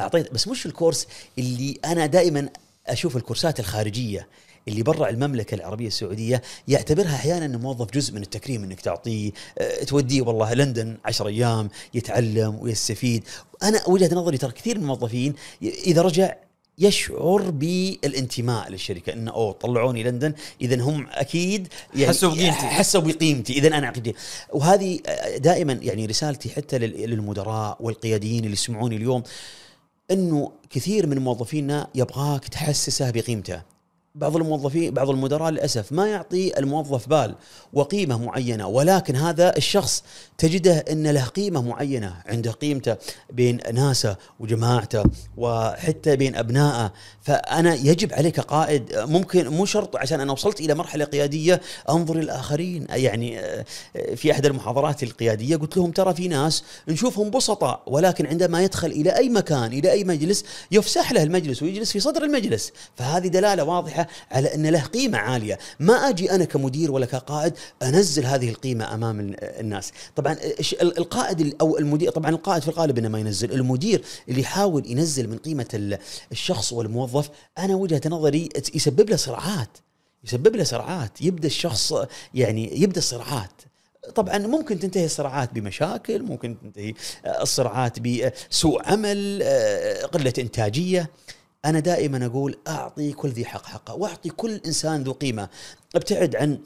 أعطيت بس مش الكورس اللي أنا دائما أشوف الكورسات الخارجية. اللي برا المملكة العربية السعودية يعتبرها أحيانا أنه موظف جزء من التكريم أنك تعطيه أه، توديه والله لندن عشر أيام يتعلم ويستفيد. أنا وجهة نظري ترى كثير من الموظفين إذا رجع يشعر بالانتماء للشركة إنه أوه طلعوني لندن اذا هم أكيد حسوا بقيمتي. حسوا بقيمتي اذا أنا عقيدة وهذه دائما يعني رسالتي حتى لل- للمدراء والقياديين اللي يسمعوني اليوم إنه كثير من موظفينا يبغاك تحسسه بقيمته. بعض الموظفين بعض المدراء للأسف ما يعطي الموظف بال وقيمة معينة ولكن هذا الشخص تجده إن له قيمة معينة عنده قيمته بين ناسه وجماعته وحتى بين أبنائه. فأنا يجب عليك كقائد ممكن مو شرط عشان أنا وصلت إلى مرحلة قيادية أنظر للآخرين. يعني آه، في احدى المحاضرات القيادية قلت لهم ترى في ناس نشوفهم بسطاء ولكن عندما يدخل إلى أي مكان إلى أي مجلس يفسح له المجلس ويجلس في صدر المجلس. فهذه دلالة واضحة على أن له قيمة عالية. ما أجي أنا كمدير ولا كقائد أنزل هذه القيمة أمام ال- الناس. طبعا القائد ال- أو المدير طبعا القائد في الغالب إنه ما ينزل. المدير اللي يحاول ينزل من قيمة ال- الشخص والموظف أنا وجهة نظري يسبب له صراعات. يسبب له صراعات. يبدأ الشخص يعني يبدأ الصراعات. طبعا ممكن تنتهي الصراعات بمشاكل ممكن تنتهي الصراعات بسوء عمل آه، قلة إنتاجية. أنا دائما أقول أعطي كل ذي حق حقه وأعطي كل إنسان ذو قيمة. أبتعد عن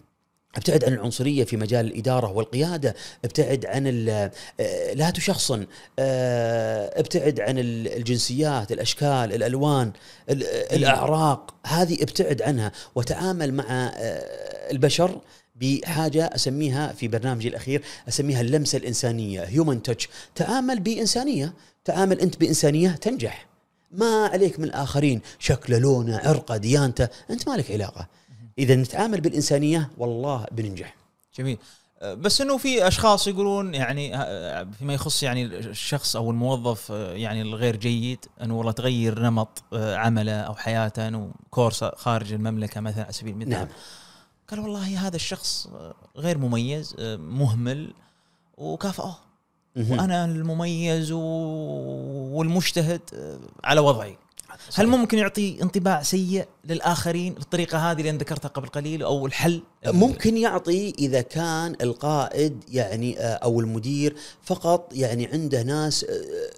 أبتعد عن العنصرية في مجال الإدارة والقيادة، أبتعد عن آه، لا تشخصن، آه، أبتعد عن ال- الجنسيات، الأشكال، الألوان، ال- الأعراق، هذه أبتعد عنها وتعامل مع آه، البشر بحاجة أسميها في برنامجي الأخير أسميها اللمسة الإنسانية، هيومن تاتش، تعامل بإنسانية، تعامل أنت بإنسانية تنجح. ما عليك من الآخرين؟ شكله لونه عرقه ديانته. أنت ما لك علاقة. إذا نتعامل بالإنسانية والله بننجح. جميل. أه، بس إنه في أشخاص يقولون يعني أه، فيما يخص يعني الشخص أو الموظف أه، يعني الغير جيد أنه والله تغير نمط عمله أو حياته أنه كورس خارج المملكة مثلا على سبيل المثال. نعم. قال والله هذا الشخص غير مميز مهمل وكافئه. وأنا المميز و... والمجتهد أه، على وضعي. هل ممكن يعطي انطباع سيء للآخرين بالطريقة هذه اللي ذكرتها قبل قليل أو الحل؟ ممكن يعطي إذا كان القائد يعني آه، أو المدير فقط يعني عنده ناس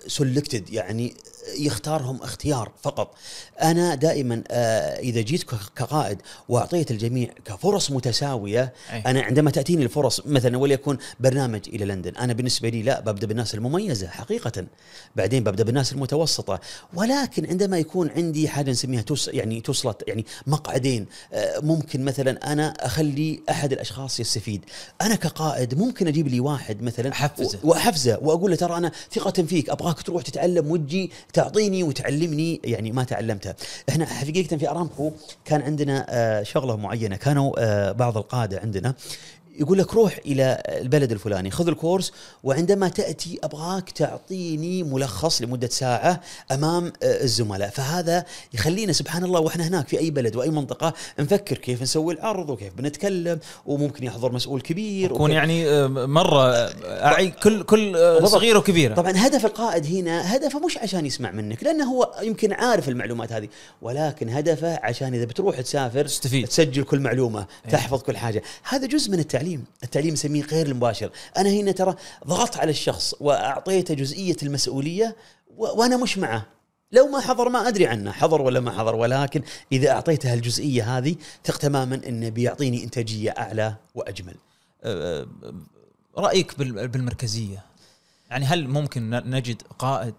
سلكتد يعني يختارهم اختيار فقط أنا دائما آه، إذا جيت كقائد وأعطيت الجميع كفرص متساوية أي. أنا عندما تأتيني الفرص مثلا وليكن برنامج إلى لندن أنا بالنسبة لي لا ببدأ بالناس المميزة حقيقه بعدين ببدأ بالناس المتوسطة ولكن عندما يكون عندي حاجة نسميها توس يعني توصلت يعني مقعدين آه، ممكن مثلا أنا أخلي أحد الأشخاص يستفيد أنا كقائد ممكن أجيب لي واحد مثلا أحفزه. و- وأحفزه وأقول له ترى أنا ثقة فيك أبغاك تروح تتعلم وتجي تعطيني وتعلمني يعني ما تعلمته. إحنا حقيقة في أرامكو كان عندنا آه، شغلة معينة. كانوا آه، بعض القادة عندنا يقول لك روح إلى البلد الفلاني خذ الكورس وعندما تأتي أبغاك تعطيني ملخص لمدة ساعة أمام آه، الزملاء فهذا يخلينا سبحان الله وإحنا هناك في أي بلد وأي منطقة نفكر كيف نسوي العرض وكيف بنتكلم وممكن يحضر مسؤول كبير يكون يعني آه، مرة آه، أعي كل كل. صغيرة وكبيرة طبعا هدف القائد هنا هدفه مش عشان يسمع منك لأنه هو يمكن عارف المعلومات هذه ولكن هدفه عشان إذا بتروح تسافر تستفيد. تسجل كل معلومة تحفظ كل حاجة هذا جزء من التعليم التعليم. نسميه غير المباشر. أنا هنا ترى ضغطت على الشخص وأعطيته جزئية المسؤولية و- وأنا مش معه. لو ما حضر ما أدري عنه حضر ولا ما حضر. ولكن إذا أعطيته الجزئيه هذه ثق تماما إنه بيعطيني إنتاجية أعلى وأجمل. آه، آه، رأيك بال- بالمركزية؟ يعني هل ممكن نجد قائد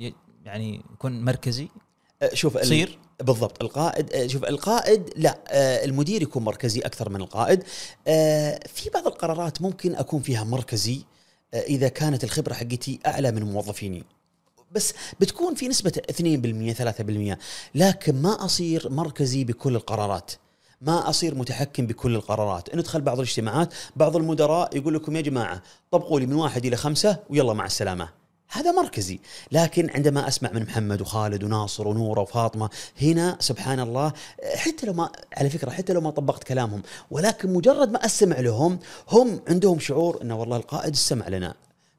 ي- يعني يكون مركزي؟ أه، شوف ال- يصير؟ بالضبط. القائد أه، شوف القائد لا أه، المدير يكون مركزي أكثر من القائد. أه، في بعض القرارات ممكن أكون فيها مركزي أه، إذا كانت الخبرة حقتي أعلى من موظفيني. بس بتكون في نسبة 2% 3% لكن ما أصير مركزي بكل القرارات. ما أصير متحكم بكل القرارات. ندخل بعض الاجتماعات بعض المدراء يقول لكم يا جماعة طبقوا لي من واحد إلى خمسة ويلا مع السلامة. هذا مركزي. لكن عندما أسمع من محمد وخالد وناصر ونورة وفاطمة هنا سبحان الله حتى لو ما على فكرة حتى لو ما طبقت كلامهم ولكن مجرد ما أستمع لهم هم عندهم شعور أنه والله القائد استمع لنا.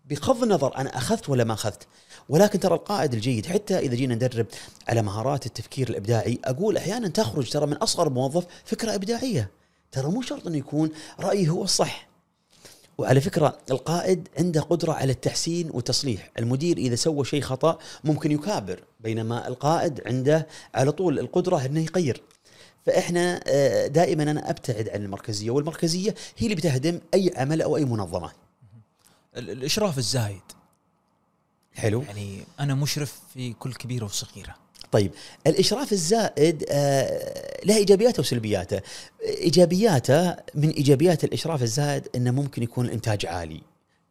بغض النظر أنا أخذت ولا ما أخذت. ولكن ترى القائد الجيد حتى إذا جينا ندرب على مهارات التفكير الإبداعي أقول أحيانا تخرج ترى من أصغر موظف فكرة إبداعية. ترى مو شرط إنه يكون رأيه هو الصح. وعلى فكرة القائد عنده قدرة على التحسين والتصليح. المدير إذا سوى شيء خطأ ممكن يكابر بينما القائد عنده على طول القدرة إنه يغير فإحنا آه، دائما أنا أبتعد عن المركزية والمركزية هي اللي بتهدم أي عمل أو أي منظمة. ال- الإشراف الزايد. حلو. يعني أنا مشرف في كل كبيرة وصغيرة. طيب الإشراف الزائد آه، له إيجابياته وسلبياته. إيجابياته من إيجابيات الإشراف الزائد إنه ممكن يكون الانتاج عالي.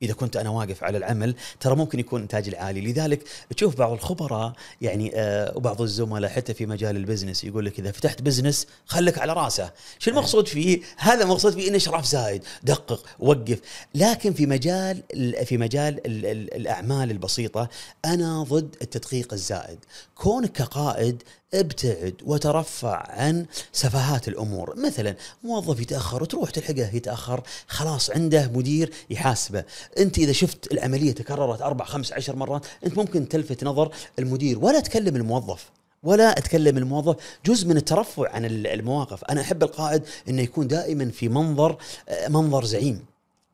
إذا كنت أنا واقف على العمل ترى ممكن يكون إنتاج العالي لذلك تشوف بعض الخبراء يعني آه وبعض الزملاء حتى في مجال ال business يقول لك إذا فتحت business خلك على راسه. شو المقصود فيه؟ هذا مقصود فيه إنه اشراف زايد. دقق وقف. لكن في مجال ال- في مجال ال- ال- الأعمال البسيطة أنا ضد التدقيق الزائد. كونك كقائد ابتعد وترفع عن سفاهات الأمور. مثلا موظف يتأخر وتروح تلحقه يتأخر خلاص عنده مدير يحاسبه. أنت إذا شفت العملية تكررت أربع خمس عشر مرات أنت ممكن تلفت نظر المدير. ولا تكلم الموظف ولا أتكلم الموظف. جزء من الترفع عن ال- المواقف. أنا أحب القائد إنه يكون دائما في منظر آه، منظر زعيم.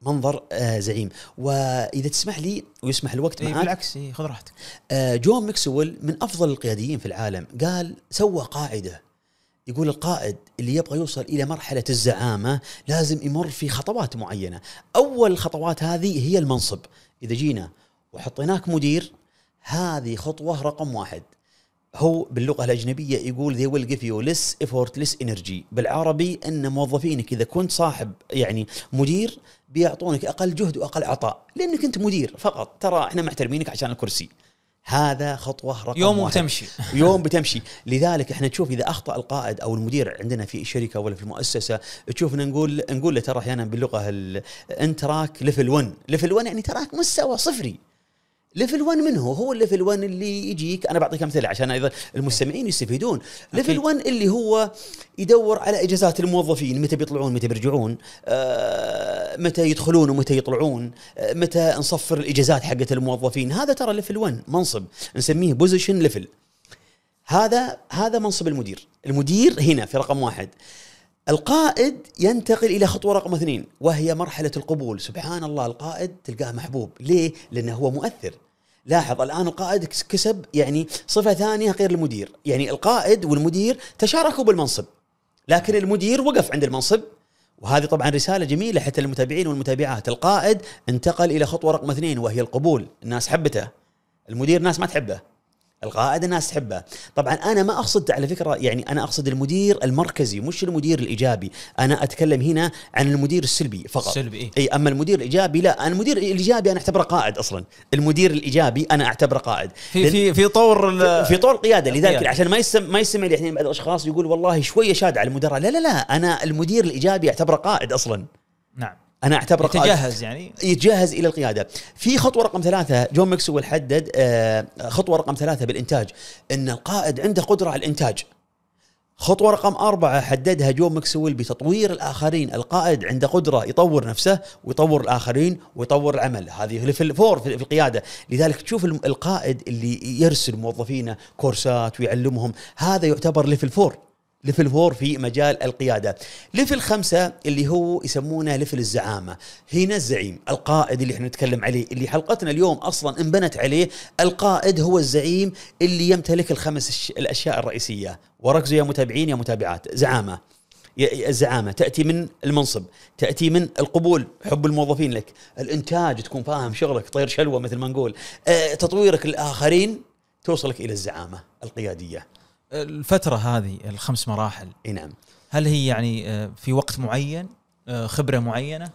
منظر آه، زعيم. وإذا تسمح لي ويسمح الوقت إيه معك بالعكس إيه خذ راحتك. آه، جون ماكسويل من أفضل القياديين في العالم قال سوى قاعدة. يقول القائد اللي يبغى يوصل إلى مرحلة الزعامة لازم يمر في خطوات معينة. أول الخطوات هذه هي المنصب. إذا جينا وحطيناك مدير هذه خطوة رقم واحد. هو باللغة الأجنبية يقول they will give you less effort less energy. بالعربي إن موظفينك إذا كنت صاحب يعني مدير بيعطونك أقل جهد وأقل عطاء لأنك أنت مدير فقط. ترى إحنا محترمينك عشان الكرسي. هذا خطوة رقم يوم واحد. وتمشي. *laughs* يوم بتمشي. لذلك إحنا نشوف إذا أخطأ القائد أو المدير عندنا في الشركة ولا في المؤسسة تشوفنا نقول نقول له ترى أحيانا باللغة ال- أنت تراك level 1 level 1 يعني تراك مستوى صفري. level 1 من هو؟ هو ال level 1 اللي يجيك. أنا بعطيك أمثلة عشان أيضا المستمعين يستفيدون، level 1 اللي هو يدور على إجازات الموظفين. متى بيطلعون؟ متى بيرجعون، آه متى يدخلون ومتى يطلعون، آه متى نصفر الإجازات حقت الموظفين، هذا ترى level 1 منصب. نسميه position level. هذا هذا منصب المدير، المدير هنا في رقم واحد. القائد ينتقل إلى خطوة رقم اثنين وهي مرحلة القبول، سبحان الله القائد تلقاه محبوب، ليه؟ لأنه هو مؤثر. لاحظ الآن القائد كس- كسب يعني صفة ثانية غير المدير، يعني القائد والمدير تشاركوا بالمنصب لكن المدير وقف عند المنصب وهذه طبعا رسالة جميلة حتى للمتابعين والمتابعات، القائد انتقل إلى خطوة رقم اثنين وهي القبول، الناس حبته. المدير ناس ما تحبه. القائد الناس تحبه. طبعا أنا ما أقصد على فكرة يعني أنا أقصد المدير المركزي مش المدير الإيجابي. أنا أتكلم هنا عن المدير السلبي فقط. السلبي إيه؟ أي أما المدير الإيجابي لا. أنا المدير الإيجابي أنا أعتبره قائد أصلا. المدير الإيجابي أنا أعتبره قائد. في في في طور ال- في طور القيادة. لذلك. عشان ما يسم ما يسمع لي الحين بعض الأشخاص يقول والله شوية شاد على المدراء. لا لا لا. أنا المدير الإيجابي أعتبره قائد أصلا. نعم. أنا أعتبره قائد يتجهز يعني يتجهز إلى القيادة. في خطوة رقم ثلاثة جون ماكسويل حدد آه، خطوة رقم ثلاثة بالإنتاج إن القائد عنده قدرة على الإنتاج. خطوة رقم أربعة حددها جون ماكسويل بتطوير الآخرين، القائد عنده قدرة يطور نفسه ويطور الآخرين ويطور العمل، هذه level four في القيادة، لذلك تشوف القائد اللي يرسل موظفينه كورسات ويعلمهم، هذا يعتبر level four. level four في مجال القيادة. level خمسة اللي هو يسمونه level الزعامة. هنا الزعيم القائد اللي إحنا نتكلم عليه اللي حلقتنا اليوم أصلا انبنت عليه القائد هو الزعيم اللي يمتلك الخمس الأشياء الرئيسية. وركزوا يا متابعين يا متابعات. زعامة. الزعامة. تأتي من المنصب تأتي من القبول حب الموظفين لك. الإنتاج تكون فاهم شغلك طير شلوى مثل ما نقول. آه، تطويرك الآخرين توصلك إلى الزعامة القيادية. الفترة هذه الخمس مراحل إي نعم. هل هي يعني آه، في وقت معين آه، خبرة معينة؟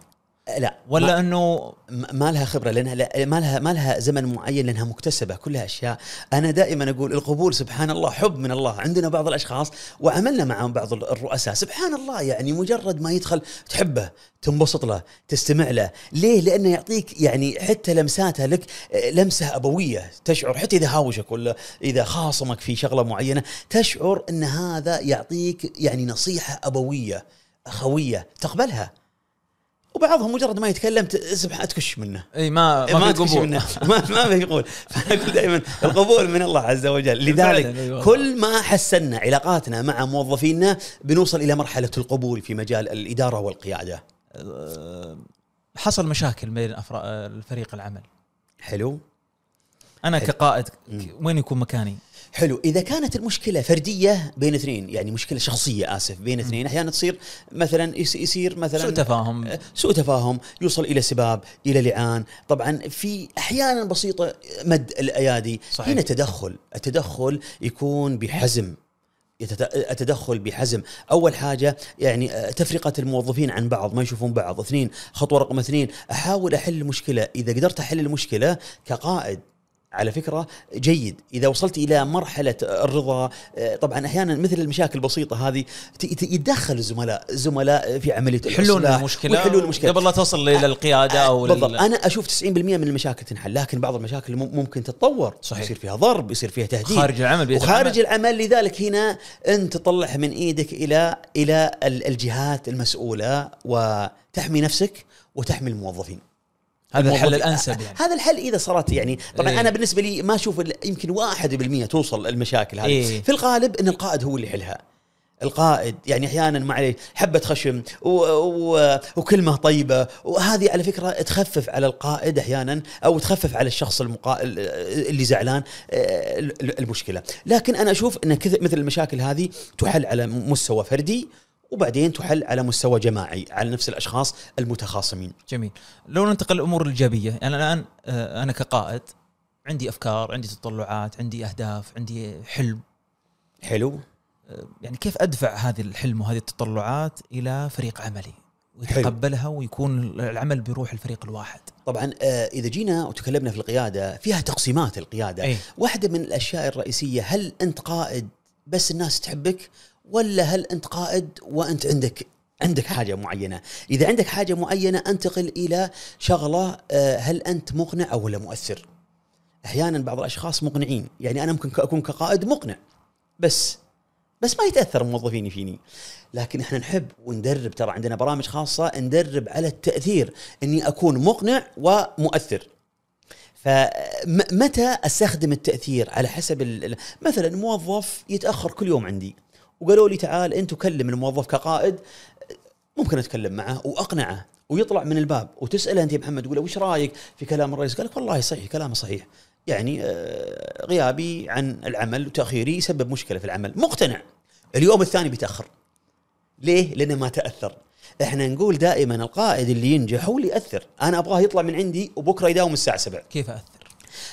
لا ولا إنه ما ما لها خبرة لأنها لا ما لها ما لها زمن معين لأنها مكتسبة كلها أشياء. أنا دائما أقول القبول سبحان الله حب من الله. عندنا بعض الأشخاص وعملنا معهم بعض الرؤساء. سبحان الله يعني مجرد ما يدخل تحبه تنبسط له تستمع له. ليه؟ لأنه يعطيك يعني حتى لمساته لك لمسة أبوية. تشعر حتى إذا هاوشك ولا إذا خاصمك في شغلة معينة تشعر إن هذا يعطيك يعني نصيحة أبوية أخوية تقبلها. وبعضهم مجرد ما يتكلم ت- سبحان تكش منه. إي ما ما, ما في قبول منه. *laughs* ما ما في قبول فانا أقول دائما القبول من الله عز وجل. *laughs* لذلك. كل ما حسنا علاقاتنا مع موظفينا بنوصل إلى مرحلة القبول في مجال الإدارة والقيادة. آه، حصل مشاكل بين الفريق العمل. حلو. أنا حلو. كقائد. وين يكون مكاني؟ حلو. إذا كانت المشكلة فردية بين اثنين يعني مشكلة شخصية آسف بين اثنين أحيانا تصير مثلا يصير مثلا سوء تفاهم. سوء تفاهم يوصل إلى سباب إلى لعان. طبعا في أحيانا بسيطة مد الأيادي. صحيح. هنا تدخل التدخل يكون بحزم. التدخل بحزم. أول حاجة يعني آه، تفرقة الموظفين عن بعض ما يشوفون بعض. اثنين خطوة رقم اثنين أحاول أحل المشكلة. إذا قدرت أحل المشكلة كقائد على فكرة جيد. إذا وصلت إلى مرحلة الرضا آه، طبعا أحيانا مثل المشاكل البسيطة هذه يتدخل الزملاء الزملاء في عملية يحلون المشكلة ويحلون المشكلة قبل لا تصل إلى القيادة أو بالضبط. ال- أنا أشوف 90% من المشاكل تنحل لكن بعض المشاكل مم- ممكن تتطور. صحيح. يصير فيها ضرب يصير فيها تهديد. خارج العمل وخارج العمل. العمل لذلك هنا أنت تطلعها من إيدك إلى إلى ال- الجهات المسؤولة وتحمي نفسك وتحمي الموظفين. هذا الحل. الأنسب يعني هذا الحل إذا صارت يعني طبعا إيه. أنا بالنسبة لي ما أشوف يمكن 1% توصل المشاكل هذه إيه. في الغالب إن القائد هو اللي يحلها القائد يعني أحيانا ما عليه حبة خشم و... و... وكلمة طيبة وهذه على فكرة تخفف على القائد أحيانا أو تخفف على الشخص المقا... اللي زعلان آه، ال- المشكلة لكن أنا أشوف إن مثل المشاكل هذه تحل على مستوى فردي وبعدين تحل على مستوى جماعي على نفس الأشخاص المتخاصمين. جميل. لو ننتقل الأمور الإيجابية يعني الآن آه، أنا كقائد عندي أفكار عندي تطلعات عندي أهداف عندي حلم. حلو. آه، يعني كيف أدفع هذه الحلم وهذه التطلعات إلى فريق عملي؟ ويتقبلها ويكون العمل بروح الفريق الواحد. طبعا آه، إذا جينا وتكلمنا في القيادة فيها تقسيمات القيادة. أي. واحدة من الأشياء الرئيسية هل أنت قائد بس الناس تحبك ولا هل أنت قائد وأنت عندك عندك حاجة معينة؟ إذا عندك حاجة معينة أنتقل إلى شغلة آه، هل أنت مقنع أو ولا مؤثر؟ أحيانا بعض الأشخاص مقنعين يعني أنا ممكن أكون كقائد مقنع بس بس ما يتأثر موظفيني فيني. لكن إحنا نحب وندرب ترى عندنا برامج خاصة ندرب على التأثير إني أكون مقنع ومؤثر. فمتى أستخدم التأثير؟ على حسب مثلا موظف يتأخر كل يوم عندي. وقالوا لي تعال أنت كلم الموظف كقائد ممكن أتكلم معه وأقنعه ويطلع من الباب وتسأله أنت يا محمد تقول له وش رأيك في كلام الرئيس؟ قال لك والله صحيح كلامه صحيح. يعني آه، غيابي عن العمل وتأخيري يسبب مشكلة في العمل. مقتنع. اليوم الثاني بيتأخر. ليه؟ لأنه ما تأثر. إحنا نقول دائما القائد اللي ينجح هو اللي يأثر. أنا أبغاه يطلع من عندي وبكرة يداوم الساعة 7 كيف أثر؟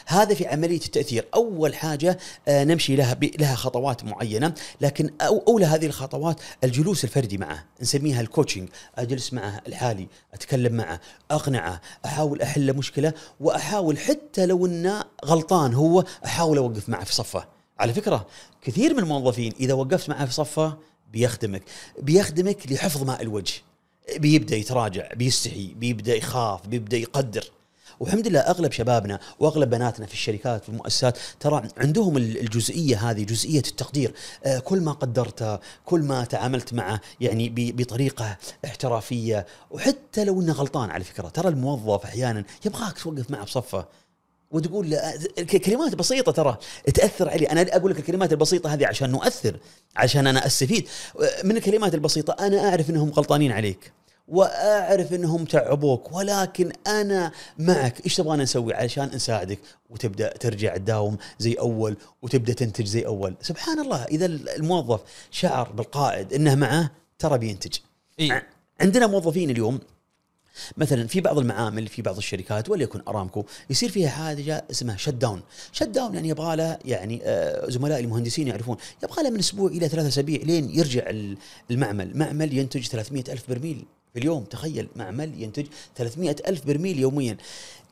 هذا في عمليه التأثير. أول حاجة آه، نمشي لها لها خطوات معينة لكن اولى هذه الخطوات الجلوس الفردي معه نسميها الكوتشنج أجلس معه ألحالي أتكلم معه أقنعه أحاول أحل مشكلة وأحاول حتى لو إنه غلطان هو أحاول أوقف معه في صفه. على فكرة كثير من الموظفين إذا وقفت معه في صفه بيخدمك. بيخدمك لحفظ ماء الوجه. بيبدأ يتراجع بيستحي بيبدأ يخاف بيبدأ يقدر. والحمد لله أغلب شبابنا وأغلب بناتنا في الشركات في المؤسسات ترى عندهم ال- الجزئية هذه جزئية التقدير. آه، كل ما قدرته كل ما تعاملت معه يعني بطريقة احترافية. وحتى لو إنه غلطان على فكرة ترى الموظف أحيانا يبغاك توقف معه بصفة وتقول كلمات بسيطة ترى تأثر علي أنا أقول لك الكلمات البسيطة هذه عشان نؤثر عشان أنا أستفيد. من الكلمات البسيطة أنا أعرف إنهم غلطانين عليك. وأعرف إنهم تعبوك ولكن أنا معك. إيش تبغانا نسوي علشان نساعدك وتبدأ ترجع تداوم زي أول وتبدأ تنتج زي أول. سبحان الله إذا الموظف شعر بالقائد إنه معه ترى بينتج. إي. عندنا موظفين اليوم مثلا في بعض المعامل في بعض الشركات وليكن أرامكو يصير فيها حاجة اسمها shutdown shutdown يعني يبغى له يعني آه، زملائي المهندسين يعرفون يبغى له من أسبوع إلى ثلاثة أسابيع لين يرجع ال- المعمل. معمل ينتج 300 ألف برميل. في اليوم تخيل معمل ينتج 300 ألف برميل يوميا.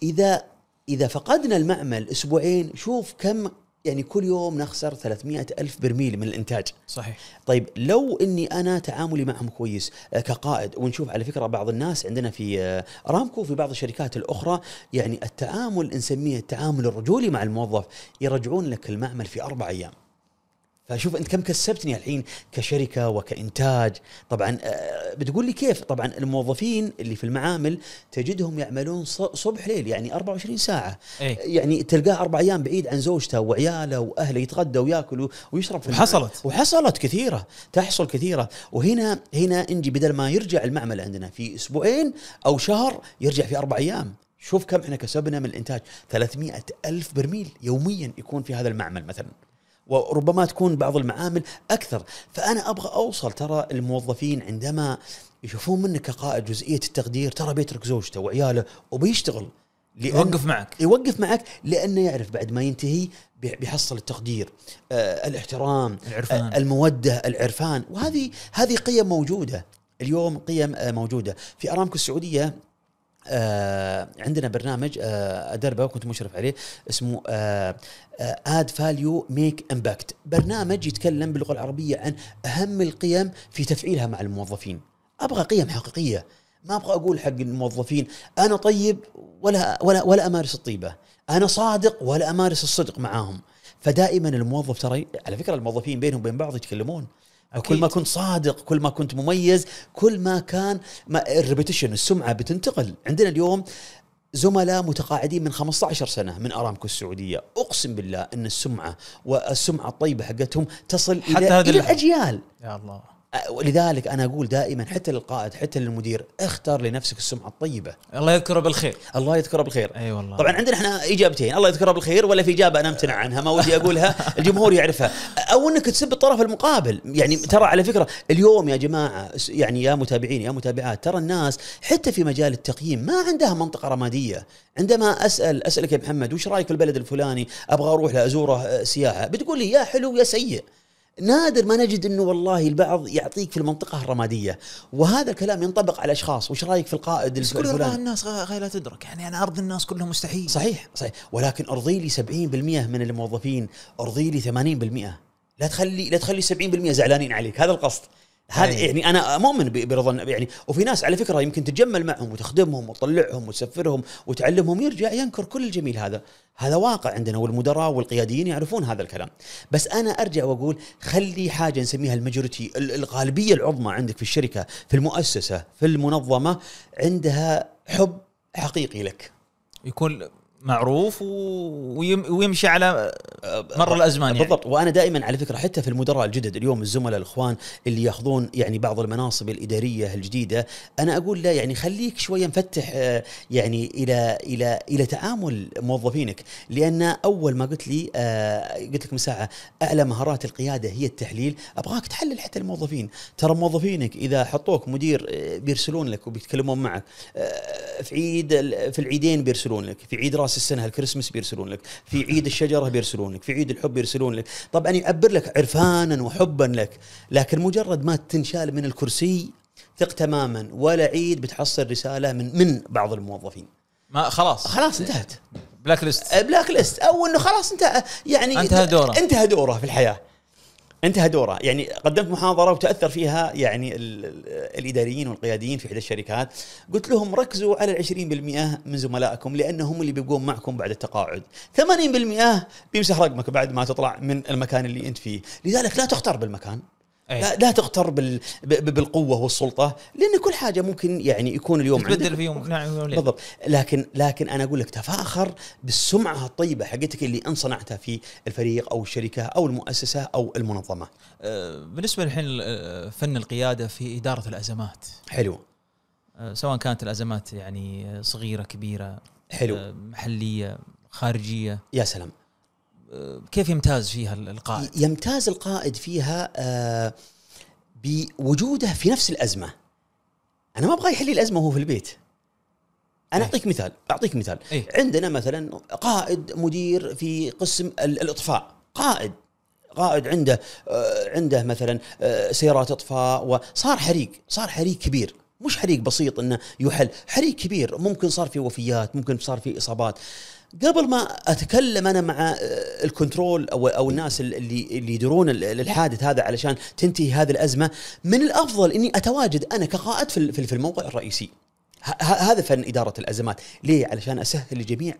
إذا إذا فقدنا المعمل أسبوعين شوف كم يعني كل يوم نخسر 300 ألف برميل من الإنتاج. صحيح. طيب لو إني أنا تعاملي معهم كويس آه، كقائد ونشوف على فكرة بعض الناس عندنا في آه، ارامكو وفي بعض الشركات الأخرى يعني التعامل نسميه التعامل الرجولي مع الموظف يرجعون لك المعمل في أربع أيام. فشوف أنت كم كسبتني الحين كشركة وكإنتاج. طبعا آه، بتقول لي كيف؟ طبعا الموظفين اللي في المعامل تجدهم يعملون صبح ليل يعني 24 ساعة. إيه. يعني تلقاه أربع أيام بعيد عن زوجته وعياله وأهله يتغدى وياكل ويشرب في. وحصلت. وحصلت كثيرة تحصل كثيرة. وهنا هنا نجي بدل ما يرجع المعمل عندنا في أسبوعين أو شهر يرجع في أربع أيام. شوف كم إحنا كسبنا من الإنتاج. 300 ألف برميل يوميا يكون في هذا المعمل مثلا. وربما تكون بعض المعامل أكثر. فأنا أبغى أوصل ترى الموظفين عندما يشوفون منك كقائد جزئية التقدير ترى بيترك زوجته وعياله وبيشتغل لأن- يوقف معك. يوقف معك لأنه يعرف بعد ما ينتهي بي- بيحصل التقدير آه الاحترام العرفان. آه المودة العرفان. وهذه هذه قيم موجودة. اليوم قيم آه موجودة. في أرامكو السعودية آه عندنا برنامج آه أدربة وكنت مشرف عليه اسمه آه add value make impact برنامج يتكلم باللغة العربية عن أهم القيم في تفعيلها مع الموظفين. أبغى قيم حقيقية. ما أبغى أقول حق الموظفين أنا طيب ولا ولا ولا أمارس الطيبة. أنا صادق ولا أمارس الصدق معاهم. فدائما الموظف ترى على فكرة الموظفين بينهم وبين بعض يتكلمون. أكيد. كل ما كنت صادق كل ما كنت مميز كل ما كان ما الريبيتيشن السمعة بتنتقل عندنا اليوم زملاء متقاعدين من 15 سنة من أرامكو السعودية أقسم بالله إن السمعة والسمعة الطيبة حقتهم تصل حتى إلى اللحظة. الأجيال يا الله ولذلك أنا أقول دائما حتى للقائد حتى للمدير اختر لنفسك السمعة الطيبة. الله يذكره بالخير. الله يذكره بالخير. أي والله. طبعا عندنا إحنا إجابتين. الله يذكره بالخير ولا في إجابة أنا أمتنع عنها ما ودي أقولها. *laughs* الجمهور يعرفها. أو إنك تسب الطرف المقابل. يعني ترى على فكرة اليوم يا جماعة يعني يا متابعين يا متابعات ترى الناس حتى في مجال التقييم ما عندها منطقة رمادية. عندما أسأل أسألك يا محمد وش رأيك في البلد الفلاني؟ أبغى أروح لازوره آه، سياحة. بتقول لي يا حلو يا سيء. نادر ما نجد إنه والله البعض يعطيك في المنطقة الرمادية. وهذا الكلام ينطبق على أشخاص. وش رأيك في القائد بس كل ارضاء الناس غ- غاية لا تدرك. يعني أنا أرضي الناس كلهم مستحيل. صحيح صحيح. ولكن أرضي لي 70% من الموظفين. أرضي لي 80% لا تخلي لا تخلي 70% زعلانين عليك. هذا القصد. هذا أي. يعني أنا مؤمن برضا يعني وفي ناس على فكرة يمكن تتجمل معهم وتخدمهم وتطلعهم وتسفرهم وتعلمهم يرجع ينكر كل الجميل هذا. هذا واقع عندنا والمدراء والقياديين يعرفون هذا الكلام. بس أنا أرجع وأقول خلي حاجة نسميها الماجورتي ال- الغالبية العظمى عندك في الشركة في المؤسسة في المنظمة عندها حب حقيقي لك. يكون معروف ويمشي على مر الأزمان يعني. بالضبط. وأنا دائما على فكرة حتى في المدراء الجدد اليوم الزملاء الإخوان اللي ياخذون يعني بعض المناصب الإدارية الجديدة أنا أقول لا يعني خليك شوية مفتح آه، يعني إلى إلى إلى تعامل موظفينك. لأن أول ما قلت لي آه، قلت لك من ساعة أعلى مهارات القيادة هي التحليل. أبغاك تحلل حتى الموظفين. ترى موظفينك إذا حطوك مدير آه، بيرسلون لك وبيتكلمون معك في عيد في العيدين بيرسلون لك في عيد راس السنة الكريسماس بيرسلون لك في عيد الشجرة بيرسلون لك في عيد الحب يرسلون لك. طبعا يعبر لك عرفانا وحبا لك لكن مجرد ما تنشال من الكرسي ثق تماما ولا عيد بتحصل رسالة من من بعض الموظفين. ما خلاص. خلاص انتهت. black list black list أو إنه خلاص انت يعني انتهى دوره. انتهى دوره في الحياة. انتهى دوره يعني قدمت محاضرة وتأثر فيها يعني ال- ال- الإداريين والقياديين في إحدى الشركات. قلت لهم ركزوا على ال 20% من زملائكم لأنهم اللي بيبقون معكم بعد التقاعد. 80% بيمسح رقمك بعد ما تطلع من المكان اللي أنت فيه. لذلك لا تختار بالمكان. أي. لا, لا تغتر بال بالقوة والسلطة لأن كل حاجة ممكن يعني يكون اليوم تبدل فيهم نعم وليل. بالضبط. لكن لكن أنا أقول لك تفاخر بالسمعة الطيبة حقتك اللي ان صنعتها في الفريق أو الشركة أو المؤسسة أو المنظمة. آه، بالنسبة الحين آه، فن القيادة في إدارة الأزمات. حلو. آه، سواء كانت الأزمات يعني صغيرة كبيرة حلو. محلية خارجية. يا سلام. كيف يمتاز فيها القائد؟ يمتاز القائد فيها آه، بوجوده في نفس الأزمة. أنا ما أبغى يحل الأزمة وهو في البيت. أنا إيه. أعطيك مثال أعطيك مثال. إيه. عندنا مثلا قائد مدير في قسم ال- الإطفاء. قائد قائد عنده آه، عنده مثلا آه، سيارات إطفاء وصار حريق صار حريق كبير. مش حريق بسيط إنه يحل حريق كبير. ممكن صار في وفيات ممكن صار في إصابات. قبل ما أتكلم أنا مع آه، الكنترول أو أو الناس اللي اللي يدرون ال- الحادث هذا علشان تنتهي هذه الأزمة من الأفضل إني أتواجد أنا كقائد في في الموقع الرئيسي. هذا فن إدارة الأزمات. ليه؟ علشان أسهل الجميع.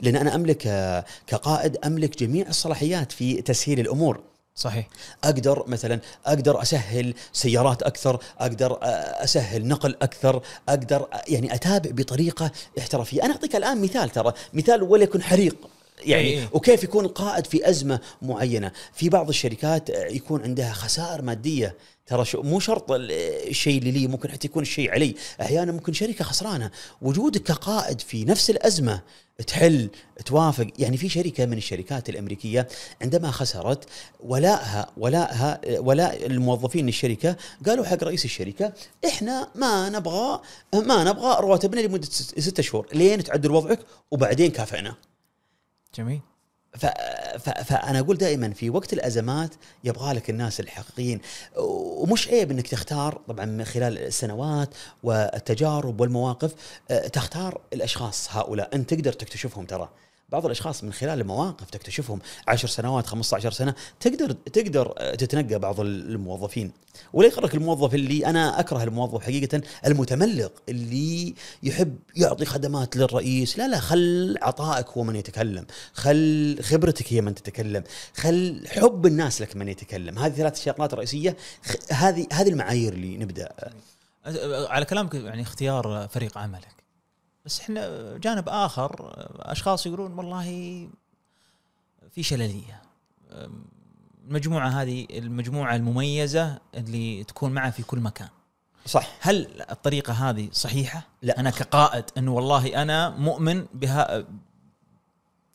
لأن أنا أملك آه، كقائد أملك جميع الصلاحيات في تسهيل الأمور. صحيح. أقدر مثلا أقدر أسهل سيارات أكثر أقدر آه، أسهل نقل أكثر أقدر آه، يعني أتابع بطريقة احترافية. أنا أعطيك الآن مثال ترى مثال وليكن حريق يعني إي إي. وكيف يكون القائد في أزمة معينة. في بعض الشركات آه، يكون عندها خسائر مادية ترى شو مو شرط ال- الشيء اللي لي ممكن حتى يكون الشيء علي. أحيانا ممكن شركة خسرانة. وجودك كقائد في نفس الأزمة تحل توافق. يعني في شركة من الشركات الأمريكية عندما خسرت ولائها ولائها ولاء الموظفين الشركة قالوا حق رئيس الشركة إحنا ما نبغى ما نبغى رواتبنا لمدة ست ست شهور لين تعدل وضعك وبعدين كافئنا. جميل. فأنا أقول دائما في وقت الأزمات يبغى لك الناس الحقيقيين. ومش عيب إنك تختار طبعا من خلال السنوات والتجارب والمواقف آه، تختار الأشخاص هؤلاء. أنت تقدر تكتشفهم ترى. بعض الأشخاص من خلال المواقف تكتشفهم 10 سنوات 15 سنة تقدر تقدر آه، تتنقى بعض الموظفين. ولا يغرك الموظف اللي أنا أكره الموظف حقيقة المتملق اللي يحب يعطي خدمات للرئيس. لا لا خل عطائك هو من يتكلم. خل خبرتك هي من تتكلم. خل حب الناس لك من يتكلم. هذه ثلاث شغلات رئيسية. هذه هذه المعايير اللي نبدأ أه، على كلامك يعني اختيار فريق عملك. بس إحنا جانب آخر أشخاص يقولون والله في شللية. المجموعة هذه المجموعة المميزة اللي تكون معه في كل مكان. صح. هل الطريقة هذه صحيحة؟ لا. أنا كقائد انه والله أنا مؤمن بها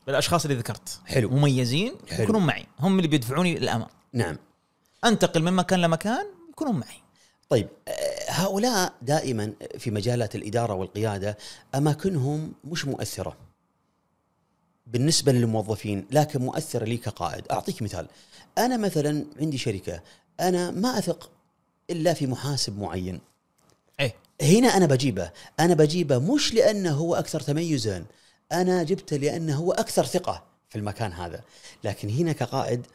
بالاشخاص اللي ذكرت. حلو. مميزين حلو. يكونون معي. هم اللي بيدفعوني للامام نعم. أنتقل من مكان لمكان يكونون معي. طيب آه، هؤلاء دائما في مجالات الإدارة والقيادة أماكنهم مش مؤثرة بالنسبة للموظفين لكن مؤثرة لي كقائد. أعطيك مثال أنا مثلا عندي شركة أنا ما أثق إلا في محاسب معين. إيه. هنا أنا بجيبه أنا بجيبه مش لأنه هو أكثر تميزا أنا جبته لأنه هو أكثر ثقة في المكان هذا. لكن هنا كقائد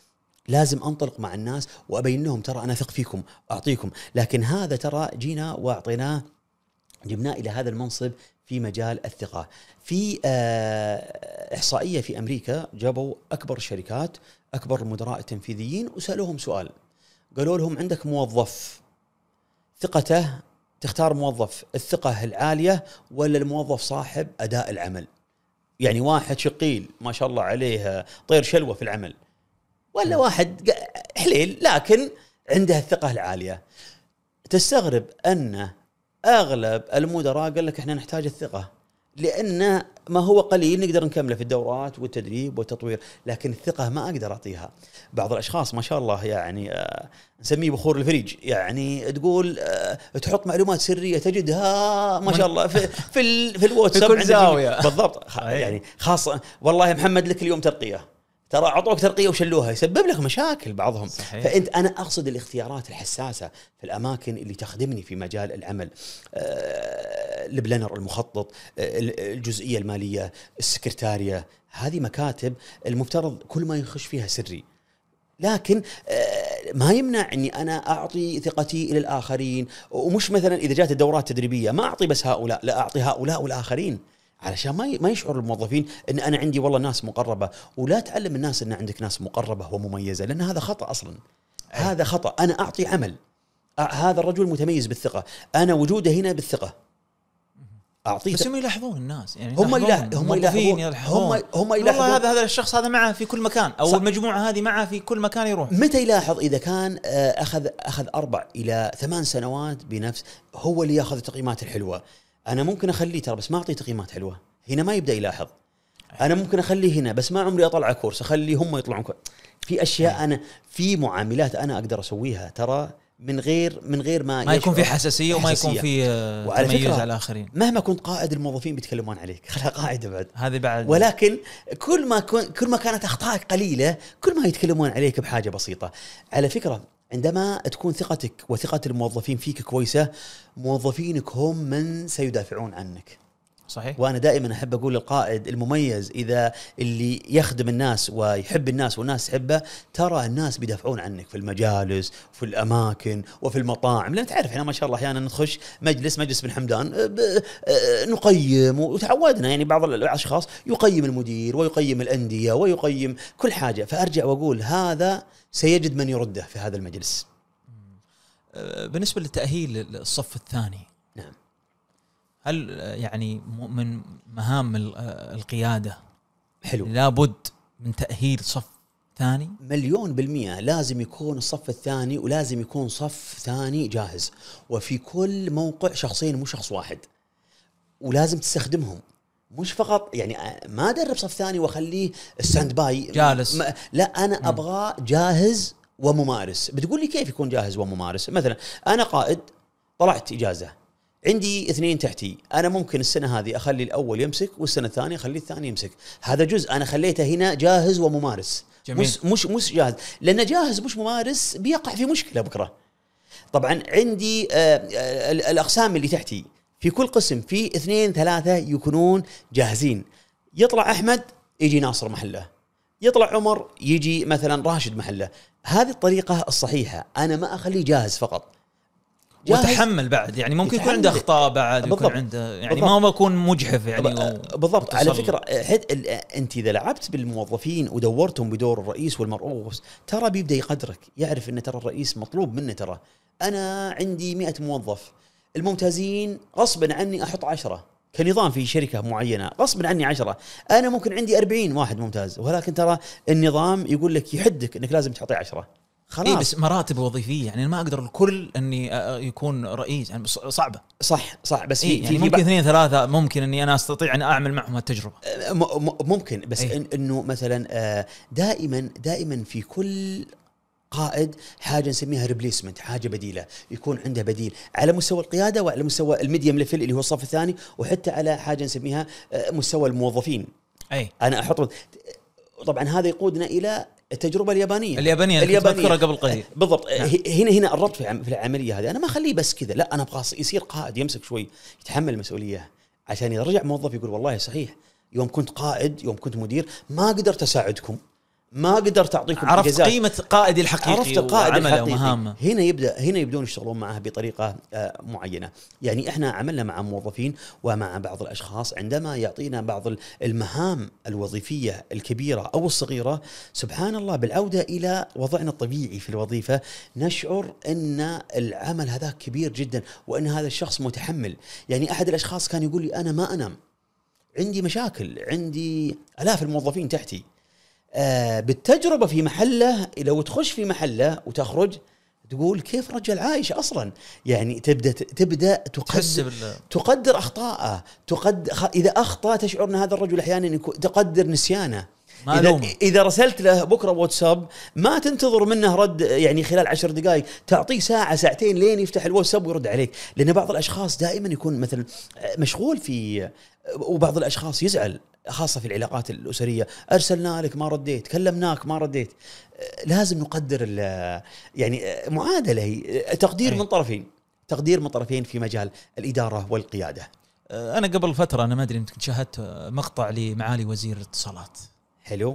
لازم أنطلق مع الناس وأبين لهم ترى أنا اثق فيكم أعطيكم. لكن هذا ترى جينا واعطيناه جبناه إلى هذا المنصب في مجال الثقة. في آه، إحصائية في أمريكا جابوا أكبر الشركات أكبر المدراء التنفيذيين وسألوهم سؤال. قالوا لهم عندك موظف ثقته تختار موظف الثقة العاليه ولا الموظف صاحب أداء العمل؟ يعني واحد شقيل ما شاء الله عليه طير شلوة في العمل. ولا واحد حليل لكن عنده الثقة العالية تستغرب أن أغلب المدراء قال لك إحنا نحتاج الثقة لأن ما هو قليل نقدر نكمله في الدورات والتدريب والتطوير لكن الثقة ما أقدر أعطيها بعض الأشخاص ما شاء الله يعني آه، نسميه بخور الفريج يعني تقول آه، تحط معلومات سرية تجدها ما شاء الله في في, في الواتساب في كل. الجميع. بالضبط. يعني خاصة والله محمد لك اليوم ترقية ترى أعطوك ترقية وشلوها يسبب لك مشاكل بعضهم. صحيح. فأنت أنا أقصد الاختيارات الحساسة في الأماكن اللي تخدمني في مجال العمل آه، ال planner المخطط آه، الجزئية المالية السكرتارية. هذه مكاتب المفترض كل ما يخش فيها سري. لكن آه، ما يمنع اني أنا أعطي ثقتي إلى الآخرين. ومش مثلا إذا جات الدورات التدريبية ما أعطي بس هؤلاء لا أعطي هؤلاء والآخرين. علشان ما ما يشعر الموظفين إن أنا عندي والله ناس مقربة. ولا تعلم الناس إن عندك ناس مقربة ومميزة لأن هذا خطأ أصلا. هذا خطأ. أنا أعطي عمل. هذا الرجل متميز بالثقة. أنا وجوده هنا بالثقة. أعطيه بس هم يلاحظون الناس. يعني هم يلاحظون. يلاح- هم يلاحظون. هم- هم والله يلاحظون. هذا هذا الشخص هذا معه في كل مكان. أو صح. المجموعة هذه معه في كل مكان يروح. متى يلاحظ؟ إذا كان آه، اخذ أخذ أربع إلى ثمان سنوات بنفس هو اللي يأخذ التقييمات الحلوة. أنا ممكن أخليه ترى بس ما أعطيه تقييمات حلوة. هنا ما يبدأ يلاحظ. أنا ممكن أخليه هنا بس ما عمري أطلع كورس. أخليه هم يطلعون كورس في أشياء أنا في معاملات أنا أقدر أسويها ترى من غير من غير ما ما يكون في. حساسية وما يكون. في آه، وعلى تميز فكرة على الآخرين. مهما كنت قائد الموظفين بيتكلمون عليك. *laughs* خلها قاعدة بعد. هذه بعد. ولكن كل ما كن كل ما كانت اخطائك قليلة كل ما يتكلمون عليك بحاجة بسيطة. على فكرة عندما تكون ثقتك وثقة الموظفين فيك كويسة موظفينك هم من سيدافعون عنك. صحيح. وأنا دائما أحب أقول للقائد المميز إذا اللي يخدم الناس ويحب الناس والناس تحبه ترى الناس بيدافعون عنك في المجالس وفي الأماكن وفي المطاعم. لأن تعرف إحنا ما شاء الله أحيانا نخش مجلس مجلس بن حمدان ب- أه، نقيم وتعودنا يعني بعض الأشخاص يقيم المدير ويقيم الأندية ويقيم كل حاجة. فأرجع وأقول هذا سيجد من يرده في هذا المجلس. آه، بالنسبة للتأهيل الصف الثاني هل آه، يعني من مهام ال- آه، القيادة. حلو. لابد من تأهيل صف ثاني. مليون بالمية لازم يكون الصف الثاني ولازم يكون صف ثاني جاهز. وفي كل موقع شخصين مو شخص واحد. ولازم تستخدمهم. مش فقط يعني ما أدرب صف ثاني وأخليه standby جالس. ما لا أنا ابغاه جاهز وممارس. بتقول لي كيف يكون جاهز وممارس؟ مثلا أنا قائد طلعت إجازة. عندي اثنين تحتي. أنا ممكن السنة هذه أخلي الأول يمسك والسنة الثانية أخلي الثاني يمسك. هذا جزء أنا خليته هنا جاهز وممارس. جميل. مش مش مش جاهز. لأنه جاهز مش ممارس بيقع في مشكلة بكرة. طبعا عندي آه، آه، ال- الأقسام اللي تحتي. في كل قسم في اثنين ثلاثة يكونون جاهزين. يطلع أحمد يجي ناصر محله. يطلع عمر يجي مثلا راشد محله. هذه الطريقة الصحيحة. أنا ما أخليه جاهز فقط. وتحمل بعد يعني ممكن يكون. عنده أخطاء بعد يكون بالضبط. عنده يعني بالضبط. ما هو بكون مجحف يعني و- بالضبط. على فكرة حد ال- أنت إذا لعبت بالموظفين ودورتهم بدور الرئيس والمرؤوس ترى بيبدأ يقدرك. يعرف إن ترى الرئيس مطلوب منه ترى. أنا عندي 100 موظف. الممتازين غصبا عني أحط عشرة. كنظام في شركة معينة غصبا عني عشرة. أنا ممكن عندي 40 واحد ممتاز. ولكن ترى النظام يقول لك يحدك إنك لازم تعطي عشرة. خلاص. اي بس مراتب وظيفية. يعني ما أقدر الكل إني آه، يكون رئيس. يعني صعبة. صح صح. بس في يعني ممكن اثنين ثلاثة ممكن إني أنا أستطيع أن أعمل معهم التجربة. م- ممكن. بس. إن إنه مثلا آه، دائما دائما في كل قائد حاجة نسميها replacement حاجة بديلة. يكون عنده بديل على مستوى القيادة وعلى مستوى ال medium level اللي هو الصف الثاني وحتى على حاجة نسميها آه، مستوى الموظفين. اي أنا أحط طبعا هذا يقودنا إلى التجربة اليابانية. اليابانية اللي كنت بذكرها قبل قليل. بالضبط. نعم. هنا هنا الربط في العملية هذه. أنا ما أخليه بس كذا. لا أنا أبغى يصير قائد يمسك شوي يتحمل المسؤولية عشان اذا رجع موظف يقول والله صحيح يوم كنت قائد يوم كنت مدير ما قدرت أساعدكم. ما قدرت اعطيكم عرفت إنجازات. قيمة قائدي الحقيقي عرفت القائد الحقيقي. ومهامه هنا يبدا هنا يبدون يشتغلون معه بطريقة آه، معينة. يعني إحنا عملنا مع موظفين ومع بعض الأشخاص. عندما يعطينا بعض ال- المهام الوظيفية الكبيرة أو الصغيرة سبحان الله بالعودة إلى وضعنا الطبيعي في الوظيفة نشعر أن العمل هذا كبير جدا وأن هذا الشخص متحمل. يعني أحد الأشخاص كان يقول لي أنا ما أنام. عندي مشاكل. عندي آلاف الموظفين تحتي. آه بالتجربة في محله لو تخش في محله وتخرج تقول كيف رجل عايش أصلا؟ يعني تبدأ تبدأ تحس تقدر تقدر أخطاءه تقدر إذا أخطأ تشعر أن هذا الرجل أحيانا تقدر نسيانه. ما إذا رسلت له بكرة واتساب ما تنتظر منه رد يعني خلال عشر دقائق تعطيه ساعة ساعتين لين يفتح الواتساب ويرد عليك. لأن بعض الأشخاص دائما يكون مثلا مشغول في وبعض الأشخاص يزعل. خاصة في العلاقات الأسرية. أرسلنا لك ما رديت. كلمناك ما رديت. لازم نقدر يعني معادلة هي. تقدير أي. من طرفين. تقدير من طرفين في مجال الإدارة والقيادة. أنا قبل فترة أنا ما أدري يمكن شاهدت مقطع لمعالي وزير الاتصالات. حلو.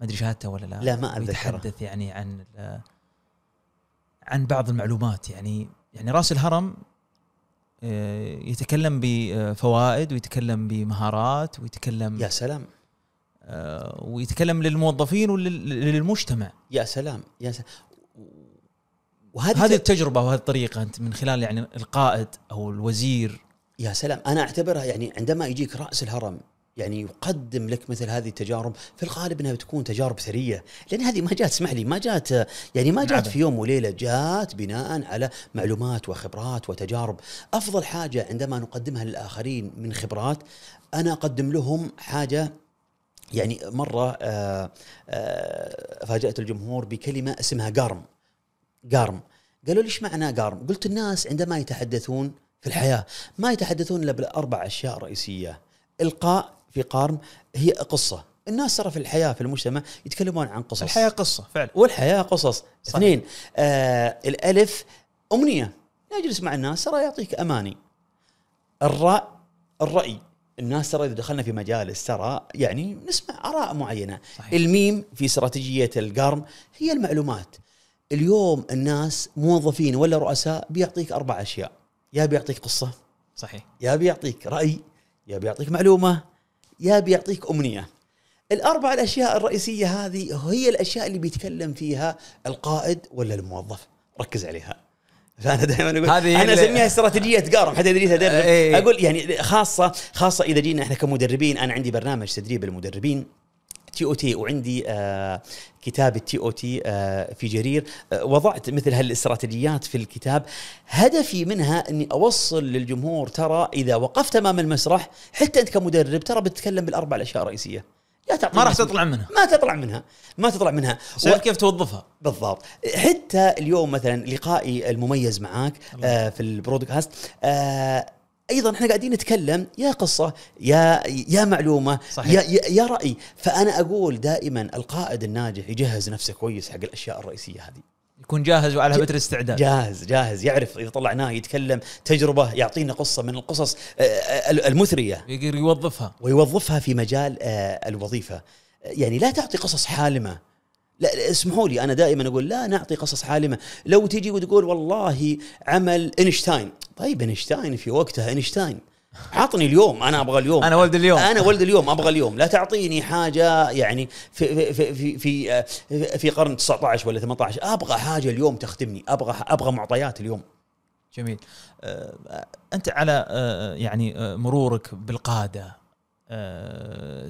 ما أدري شاهدته ولا لا. لا، ما أتذكره. يتحدث يعني عن عن بعض المعلومات. يعني يعني رأس الهرم آه، يتكلم بفوائد ويتكلم بمهارات ويتكلم يا سلام. آه، ويتكلم للموظفين وللمجتمع يا سلام يا سلام. وهذه هذه التجربة وهذه الطريقة أنت من خلال يعني القائد أو الوزير. يا سلام. أنا أعتبرها يعني عندما يجيك رأس الهرم يعني يقدم لك مثل هذه التجارب. في الغالب إنها بتكون تجارب ثريه لأن هذه ما جات اسمح لي ما جات يعني ما جات نعم. في يوم وليلة. جات بناء على معلومات وخبرات وتجارب. أفضل حاجة عندما نقدمها للآخرين من خبرات أنا أقدم لهم حاجة. يعني مرة آه، آه، فاجأت الجمهور بكلمة اسمها قارم قارم قالوا لي إيش معنى قارم؟ قلت الناس عندما يتحدثون في الحياة ما يتحدثون إلا بالاربع أشياء رئيسية. إلقاء في قارم هي قصة. الناس ترى في الحياة في المجتمع يتكلمون عن قصص. الحياة قصة فعلا. والحياة قصص. صحيح. اثنين آه الألف أمنية. نجلس مع الناس ترى يعطيك أماني. الراء الرأي. الناس ترى إذا دخلنا في مجالس ترى يعني نسمع آراء معينة. صحيح. الميم في استراتيجية القرم هي المعلومات. اليوم الناس موظفين ولا رؤساء بيعطيك أربع أشياء. يا بيعطيك قصة. صحيح. يا بيعطيك رأي. يا بيعطيك معلومة. يا بيعطيك أمنية. الأربع الأشياء الرئيسية هذه هي الأشياء اللي بيتكلم فيها القائد ولا الموظف. ركز عليها. فانا دائما أقول هذه أنا أسميها استراتيجية قارم حتى ادري أدرب. إيه. أقول يعني خاصة خاصة إذا جينا إحنا كمدربين أنا عندي برنامج تدريب المدربين. TOT وعندي آه كتاب ال TOT آه في جرير. آه وضعت مثل هالاستراتيجيات في الكتاب. هدفي منها إني أوصل للجمهور ترى إذا وقفت أمام المسرح حتى أنت كمدرب ترى بتتكلم بالأربع الأشياء الرئيسية. لا تعطي ما راح تطلع منها. ما تطلع منها. ما تطلع منها. تعرف كيف توظفها؟ بالضبط. حتى اليوم مثلا لقائي المميز معاك آه في ال broadcast آه أيضا إحنا قاعدين نتكلم يا قصة يا يا معلومة صحيح. يا, يا يا رأي. فأنا أقول دائما القائد الناجح يجهز نفسه كويس حق الأشياء الرئيسية هذه. يكون جاهز وعلى هبه الاستعداد. جاهز جاهز. يعرف إذا طلعناه يتكلم تجربة يعطينا قصة من القصص آه، آه، المثرية. يقدر يوظفها. ويوظفها في مجال آه، الوظيفة. يعني لا تعطي قصص حالمة. لا اسمحوا لي أنا دائما أقول لا نعطي قصص حالمه لو تجي وتقول والله عمل إينشتاين. طيب إينشتاين في وقتها إينشتاين. عطني اليوم أنا أبغى اليوم. أنا ولد اليوم. أنا ولد اليوم أبغى اليوم. لا تعطيني حاجة يعني في في في في, في قرن 19 ولا 18 أبغى حاجة اليوم تخدمني. أبغى أبغى معطيات اليوم. جميل. آه، أنت على آه، يعني آه، مرورك بالقادة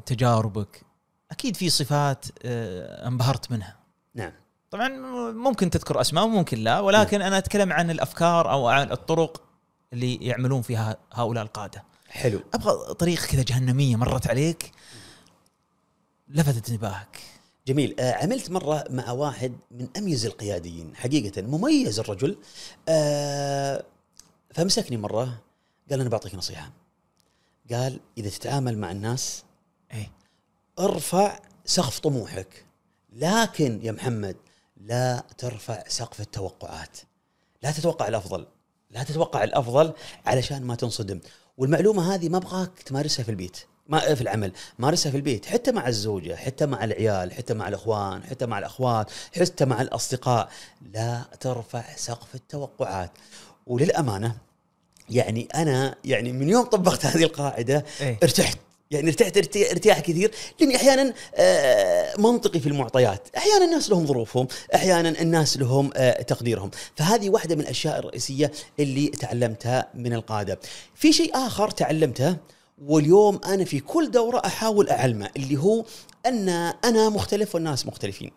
تجاربك أكيد في صفات آه، انبهرت منها. نعم. طبعا ممكن تذكر أسماء وممكن لا ولكن أنا أتكلم عن الأفكار أو عن الطرق اللي يعملون فيها هؤلاء القادة. حلو. أبغى طريقه كذا جهنمية مرت عليك لفتت انتباهك. جميل. آه عملت مرة مع واحد من أميز القياديين. حقيقة مميز الرجل. آه فمسكني مرة قال أنا بعطيك نصيحة. قال إذا تتعامل مع الناس إيه. ارفع سقف طموحك. لكن يا محمد لا ترفع سقف التوقعات. لا تتوقع الأفضل. لا تتوقع الأفضل علشان ما تنصدم. والمعلومة هذه ما أبغاك تمارسها في البيت. ما في العمل. مارسها في البيت. حتى مع الزوجة حتى مع العيال حتى مع الإخوان حتى مع الأخوات حتى مع الأصدقاء. لا ترفع سقف التوقعات. وللأمانة يعني أنا يعني من يوم طبقت هذه القاعدة إيه. ارتحت. يعني ارتحت ارتي- ارتياح كثير. لأني أحيانا آه، منطقي في المعطيات، أحيانا الناس لهم ظروفهم، أحيانا الناس لهم آه، تقديرهم، فهذه واحدة من الأشياء الرئيسية اللي تعلمتها من القادة. في شيء آخر تعلمته واليوم أنا في كل دورة أحاول أعلمه اللي هو أن أنا مختلف والناس مختلفين.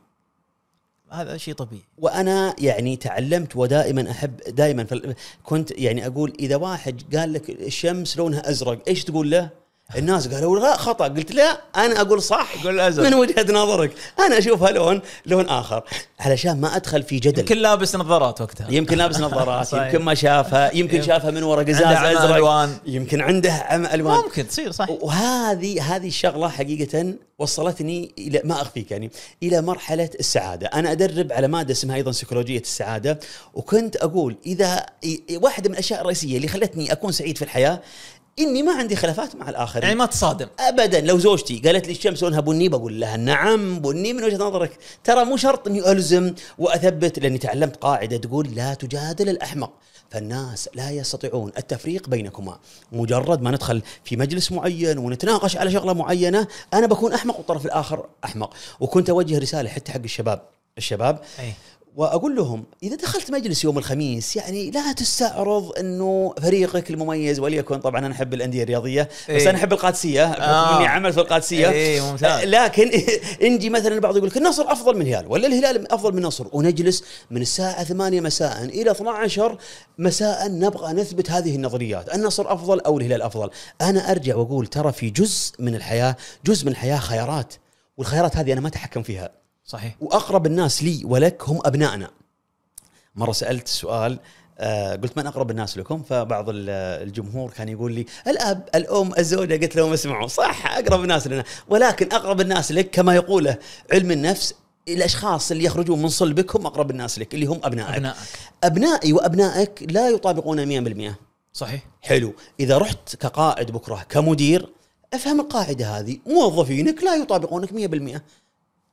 هذا شيء طبيعي. وأنا يعني تعلمت ودائما أحب دائما كنت يعني أقول إذا واحد قال لك الشمس لونها أزرق إيش تقول له؟ الناس قالوا لا خطأ قلت لا أنا أقول صح قول أزرق. من وجهة نظرك أنا أشوفها لون لون آخر علشان ما أدخل في جدل يمكن لابس نظارات وقتها يمكن لابس نظارات. *laughs* يمكن ما شافها يمكن. شافها من ورا قزاز أزرق ألوان. يمكن عنده عمى ألوان ممكن تصير صح وهذه هذه الشغلة حقيقة وصلتني إلى ما أخفيك يعني إلى مرحلة السعادة، أنا أدرب على مادة اسمها أيضا سيكولوجية السعادة وكنت أقول إذا واحدة من الأشياء الرئيسية اللي خلتني أكون سعيد في الحياة إني ما عندي خلافات مع الآخرين. يعني ما تصادم. ابدا لو زوجتي قالت لي الشمس لونها بني بقول لها نعم بني من وجهة نظرك. ترى مو شرط إني ألزم وأثبت لأني تعلمت قاعدة تقول لا تجادل الأحمق. فالناس لا يستطيعون التفريق بينكما. مجرد ما ندخل في مجلس معين ونتناقش على شغلة معينة أنا بكون أحمق والطرف الآخر أحمق. وكنت أوجه رسالة حتى حق الشباب. الشباب أي. وأقول لهم إذا دخلت مجلس يوم الخميس يعني لا تستعرض إنه فريقك المميز وليكن طبعا أنا أحب الأندية الرياضية بس إيه. أنا أحب القادسية آه. اني عمل في القادسية إيه، ممتاز. لكن *laughs* إنجي مثلا البعض يقول لك النصر أفضل من الهلال ولا الهلال أفضل من النصر ونجلس من الساعة 8 مساء إلى 12 مساء نبغى نثبت هذه النظريات النصر أفضل أو الهلال أفضل أنا أرجع وأقول ترى في جزء من الحياة جزء من الحياة خيارات والخيارات هذه أنا ما أتحكم فيها صحيح. وأقرب الناس لي ولك هم أبنائنا. مرة سألت سؤال آه قلت من أقرب الناس لكم؟ فبعض ال- الجمهور كان يقول لي الأب الأم الزوجة. قلت لهم اسمعوا صح أقرب الناس لنا. ولكن أقرب الناس لك كما يقوله علم النفس الأشخاص اللي يخرجون من صلبك هم أقرب الناس لك اللي هم أبنائك. أبنائك. أبنائي وأبنائك لا يطابقون 100% صحيح. حلو. إذا رحت كقائد بكره كمدير أفهم القاعدة هذه. موظفينك لا يطابقونك 100%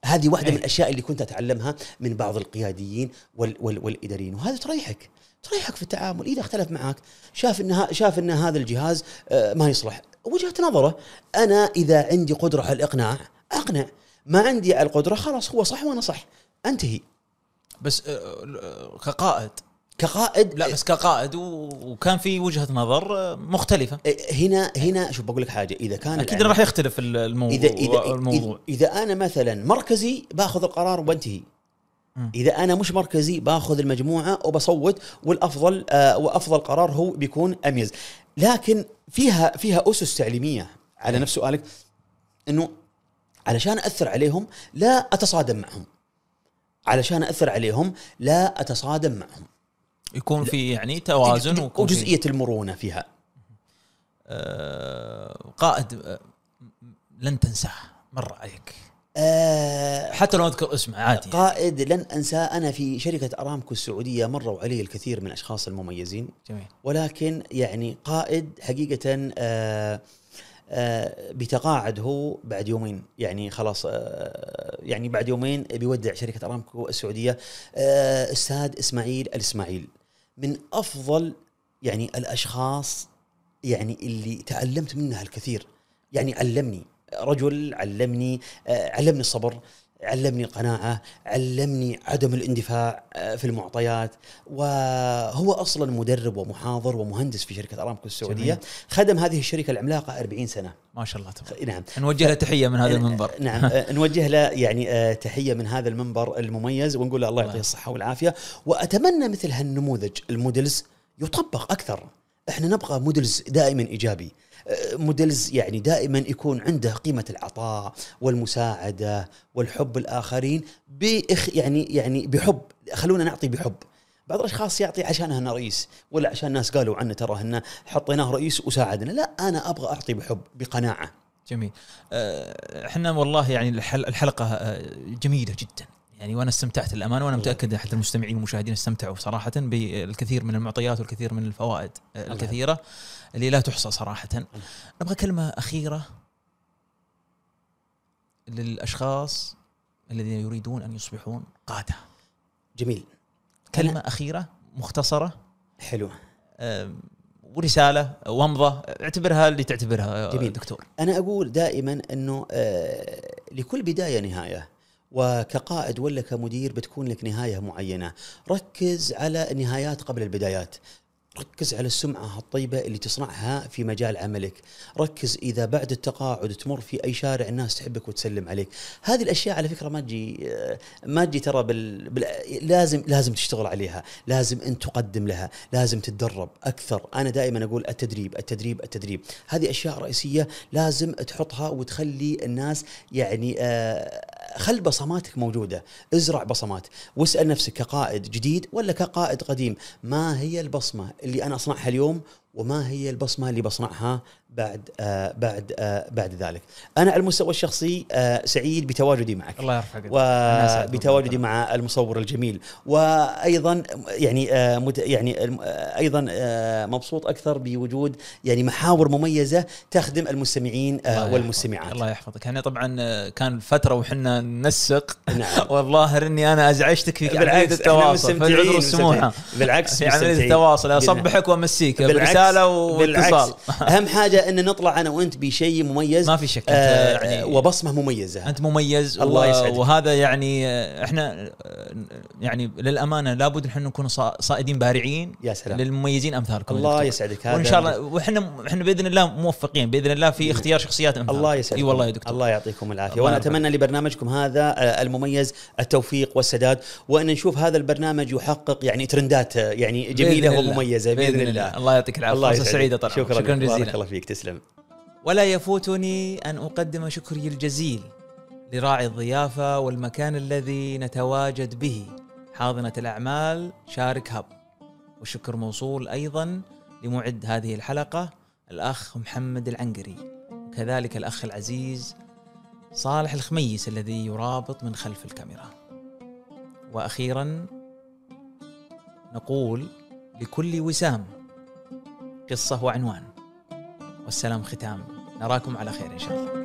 هذه واحدة أي. من الأشياء اللي كنت أتعلمها من بعض القياديين وال وال والإداريين وهذا تريحك تريحك في التعامل. إذا اختلف معك شاف ها- شاف إن هذا الجهاز آه، ما يصلح. وجهة نظره أنا إذا عندي قدرة على الإقناع أقنع. ما عندي على القدرة خلاص هو صح وأنا صح. أنتهي. بس آه، آه، كقائد كقائد لا بس كقائد وكان في وجهة نظر مختلفة. آه، هنا هنا شوف بقول لك حاجة. إذا كان أكيد راح يختلف ال- الموضوع اذا اذا الموضوع. إذا, إذا أنا مثلا مركزي باخذ القرار وبنتهي. إذا أنا مش مركزي باخذ المجموعة وبصوت والأفضل آه وأفضل قرار هو بيكون أميز. لكن فيها فيها أسس تعليمية على نفس سؤالك إنه علشان أثر عليهم لا أتصادم معهم. علشان أثر عليهم لا أتصادم معهم. يكون في يعني توازن ويكون في- وجزئيه المرونة فيها. آه، قائد آه، لن تنساه مر عليك. آه حتى لو أذكر اسمه عادي. قائد لن أنساه. أنا في شركة أرامكو السعودية مروا علي الكثير من الاشخاص المميزين. جميل. ولكن يعني قائد حقيقة آه آه بيتقاعد هو بعد يومين. يعني خلاص آه يعني بعد يومين بيودع شركة أرامكو السعودية. آه أستاذ إسماعيل الإسماعيل. من أفضل يعني الأشخاص يعني اللي تعلمت منها الكثير. يعني علمني رجل علمني آه، علمني الصبر علمني القناعة علمني عدم الاندفاع آه، في المعطيات وهو أصلا مدرب ومحاضر ومهندس في شركة أرامكو السعودية جميل. خدم هذه الشركة العملاقة 40 سنة. ما شاء الله تبارك. نعم. نوجه له تحية من هذا المنبر. نعم. *laughs* آه، نوجه له يعني آه، تحية من هذا المنبر المميز ونقول له الله يعطيه الله. الصحة والعافية. وأتمنى مثل هالنموذج ال models يطبق أكثر. إحنا نبغى models دائما إيجابي. models يعني دائما يكون عنده قيمة العطاء والمساعدة والحب الآخرين بإخ يعني يعني بحب. خلونا نعطي بحب. بعض الأشخاص يعطي عشان أنه رئيس ولا عشان الناس قالوا عنه ترى إنه حطيناه رئيس وساعدنا. لا أنا أبغى أعطي بحب بقناعة. جميل. آه، إحنا والله يعني الحل- الحلقة آه، جميلة جدا. يعني وأنا استمتعت للامانه وأنا. متأكد حتى المستمعين والمشاهدين استمتعوا صراحة بالكثير من المعطيات والكثير من الفوائد آه، الله. اللي لا تحصى صراحة. نبغى كلمة أخيرة للأشخاص الذين يريدون أن يصبحون قادة. جميل. كلمة أخيرة مختصرة حلو. ورسالة ومضه اعتبرها اللي تعتبرها آه، جميل. دكتور. أنا أقول دائما إنه آه، لكل بداية نهاية وكقائد ولا كمدير بتكون لك نهاية معينة. ركز على النهايات قبل البدايات. ركز على السمعة الطيبة اللي تصنعها في مجال عملك. ركز إذا بعد التقاعد تمر في أي شارع الناس تحبك وتسلم عليك. هذه الأشياء على فكرة ما تجي ما تجي ترى بال... بال... لازم لازم تشتغل عليها. لازم أنت تقدم لها. لازم تتدرب أكثر. أنا دائما أقول التدريب التدريب التدريب. هذه أشياء رئيسية لازم تحطها وتخلي الناس يعني آه خل بصماتك موجودة، ازرع بصمات، واسأل نفسك كقائد جديد ولا كقائد قديم، ما هي البصمة اللي أنا أصنعها اليوم وما هي البصمة اللي بصنعها بعد آه بعد آه بعد ذلك. أنا على المستوى الشخصي آه سعيد بتواجدي معك. الله يرفع قدرك وبتواجدي مع المصور الجميل. وأيضا يعني آه مت يعني آه أيضا آه مبسوط أكثر بوجود يعني محاور مميزة تخدم المستمعين آه والمستمعات. الله يحفظك، إحنا طبعا آه، كان فترة وحنا ننسق. نعم. *laughs* والظاهر إني أنا أزعجتك في عمليه التواصل. بالعكس السموحة. بالعكس في عمليه التواصل. أصبحك وامسيك برساله واتصال أهم حاجة أن نطلع أنا وأنت بشيء مميز ما في شك آه يعني وبصمة مميزة. أنت مميز الله يسعدك. وهذا يعني آه، إحنا آه، يعني للأمانة لابد نحن نكون صائدين بارعين يا سلام. للمميزين امثالكم الله يسعدك. هذا وإن شاء الله وإحنا إحنا بإذن الله موفقين بإذن الله في اختيار شخصيات امثالكم الله يسعدك. إي والله يا دكتور. الله يعطيكم العافية. وأنا أتمنى لبرنامجكم هذا آه، المميز التوفيق والسداد وأن نشوف هذا البرنامج يحقق يعني ترندات يعني جميلة ومميزة بإذن, بإذن الله. الله. الله يعطيك العافية. الله سعيدة طبعا شكرا, شكرا جزيلا. بارك الله فيك. تسلم. ولا يفوتني أن أقدم شكري الجزيل لراعي الضيافة والمكان الذي نتواجد به حاضنة الأعمال شارك هب والشكر موصول أيضا لمعد هذه الحلقة الأخ محمد العنقري. وكذلك الأخ العزيز صالح الخميس الذي يرابط من خلف الكاميرا. وأخيرا نقول لكل وسام قصة وعنوان. والسلام ختام. نراكم على خير إن شاء الله.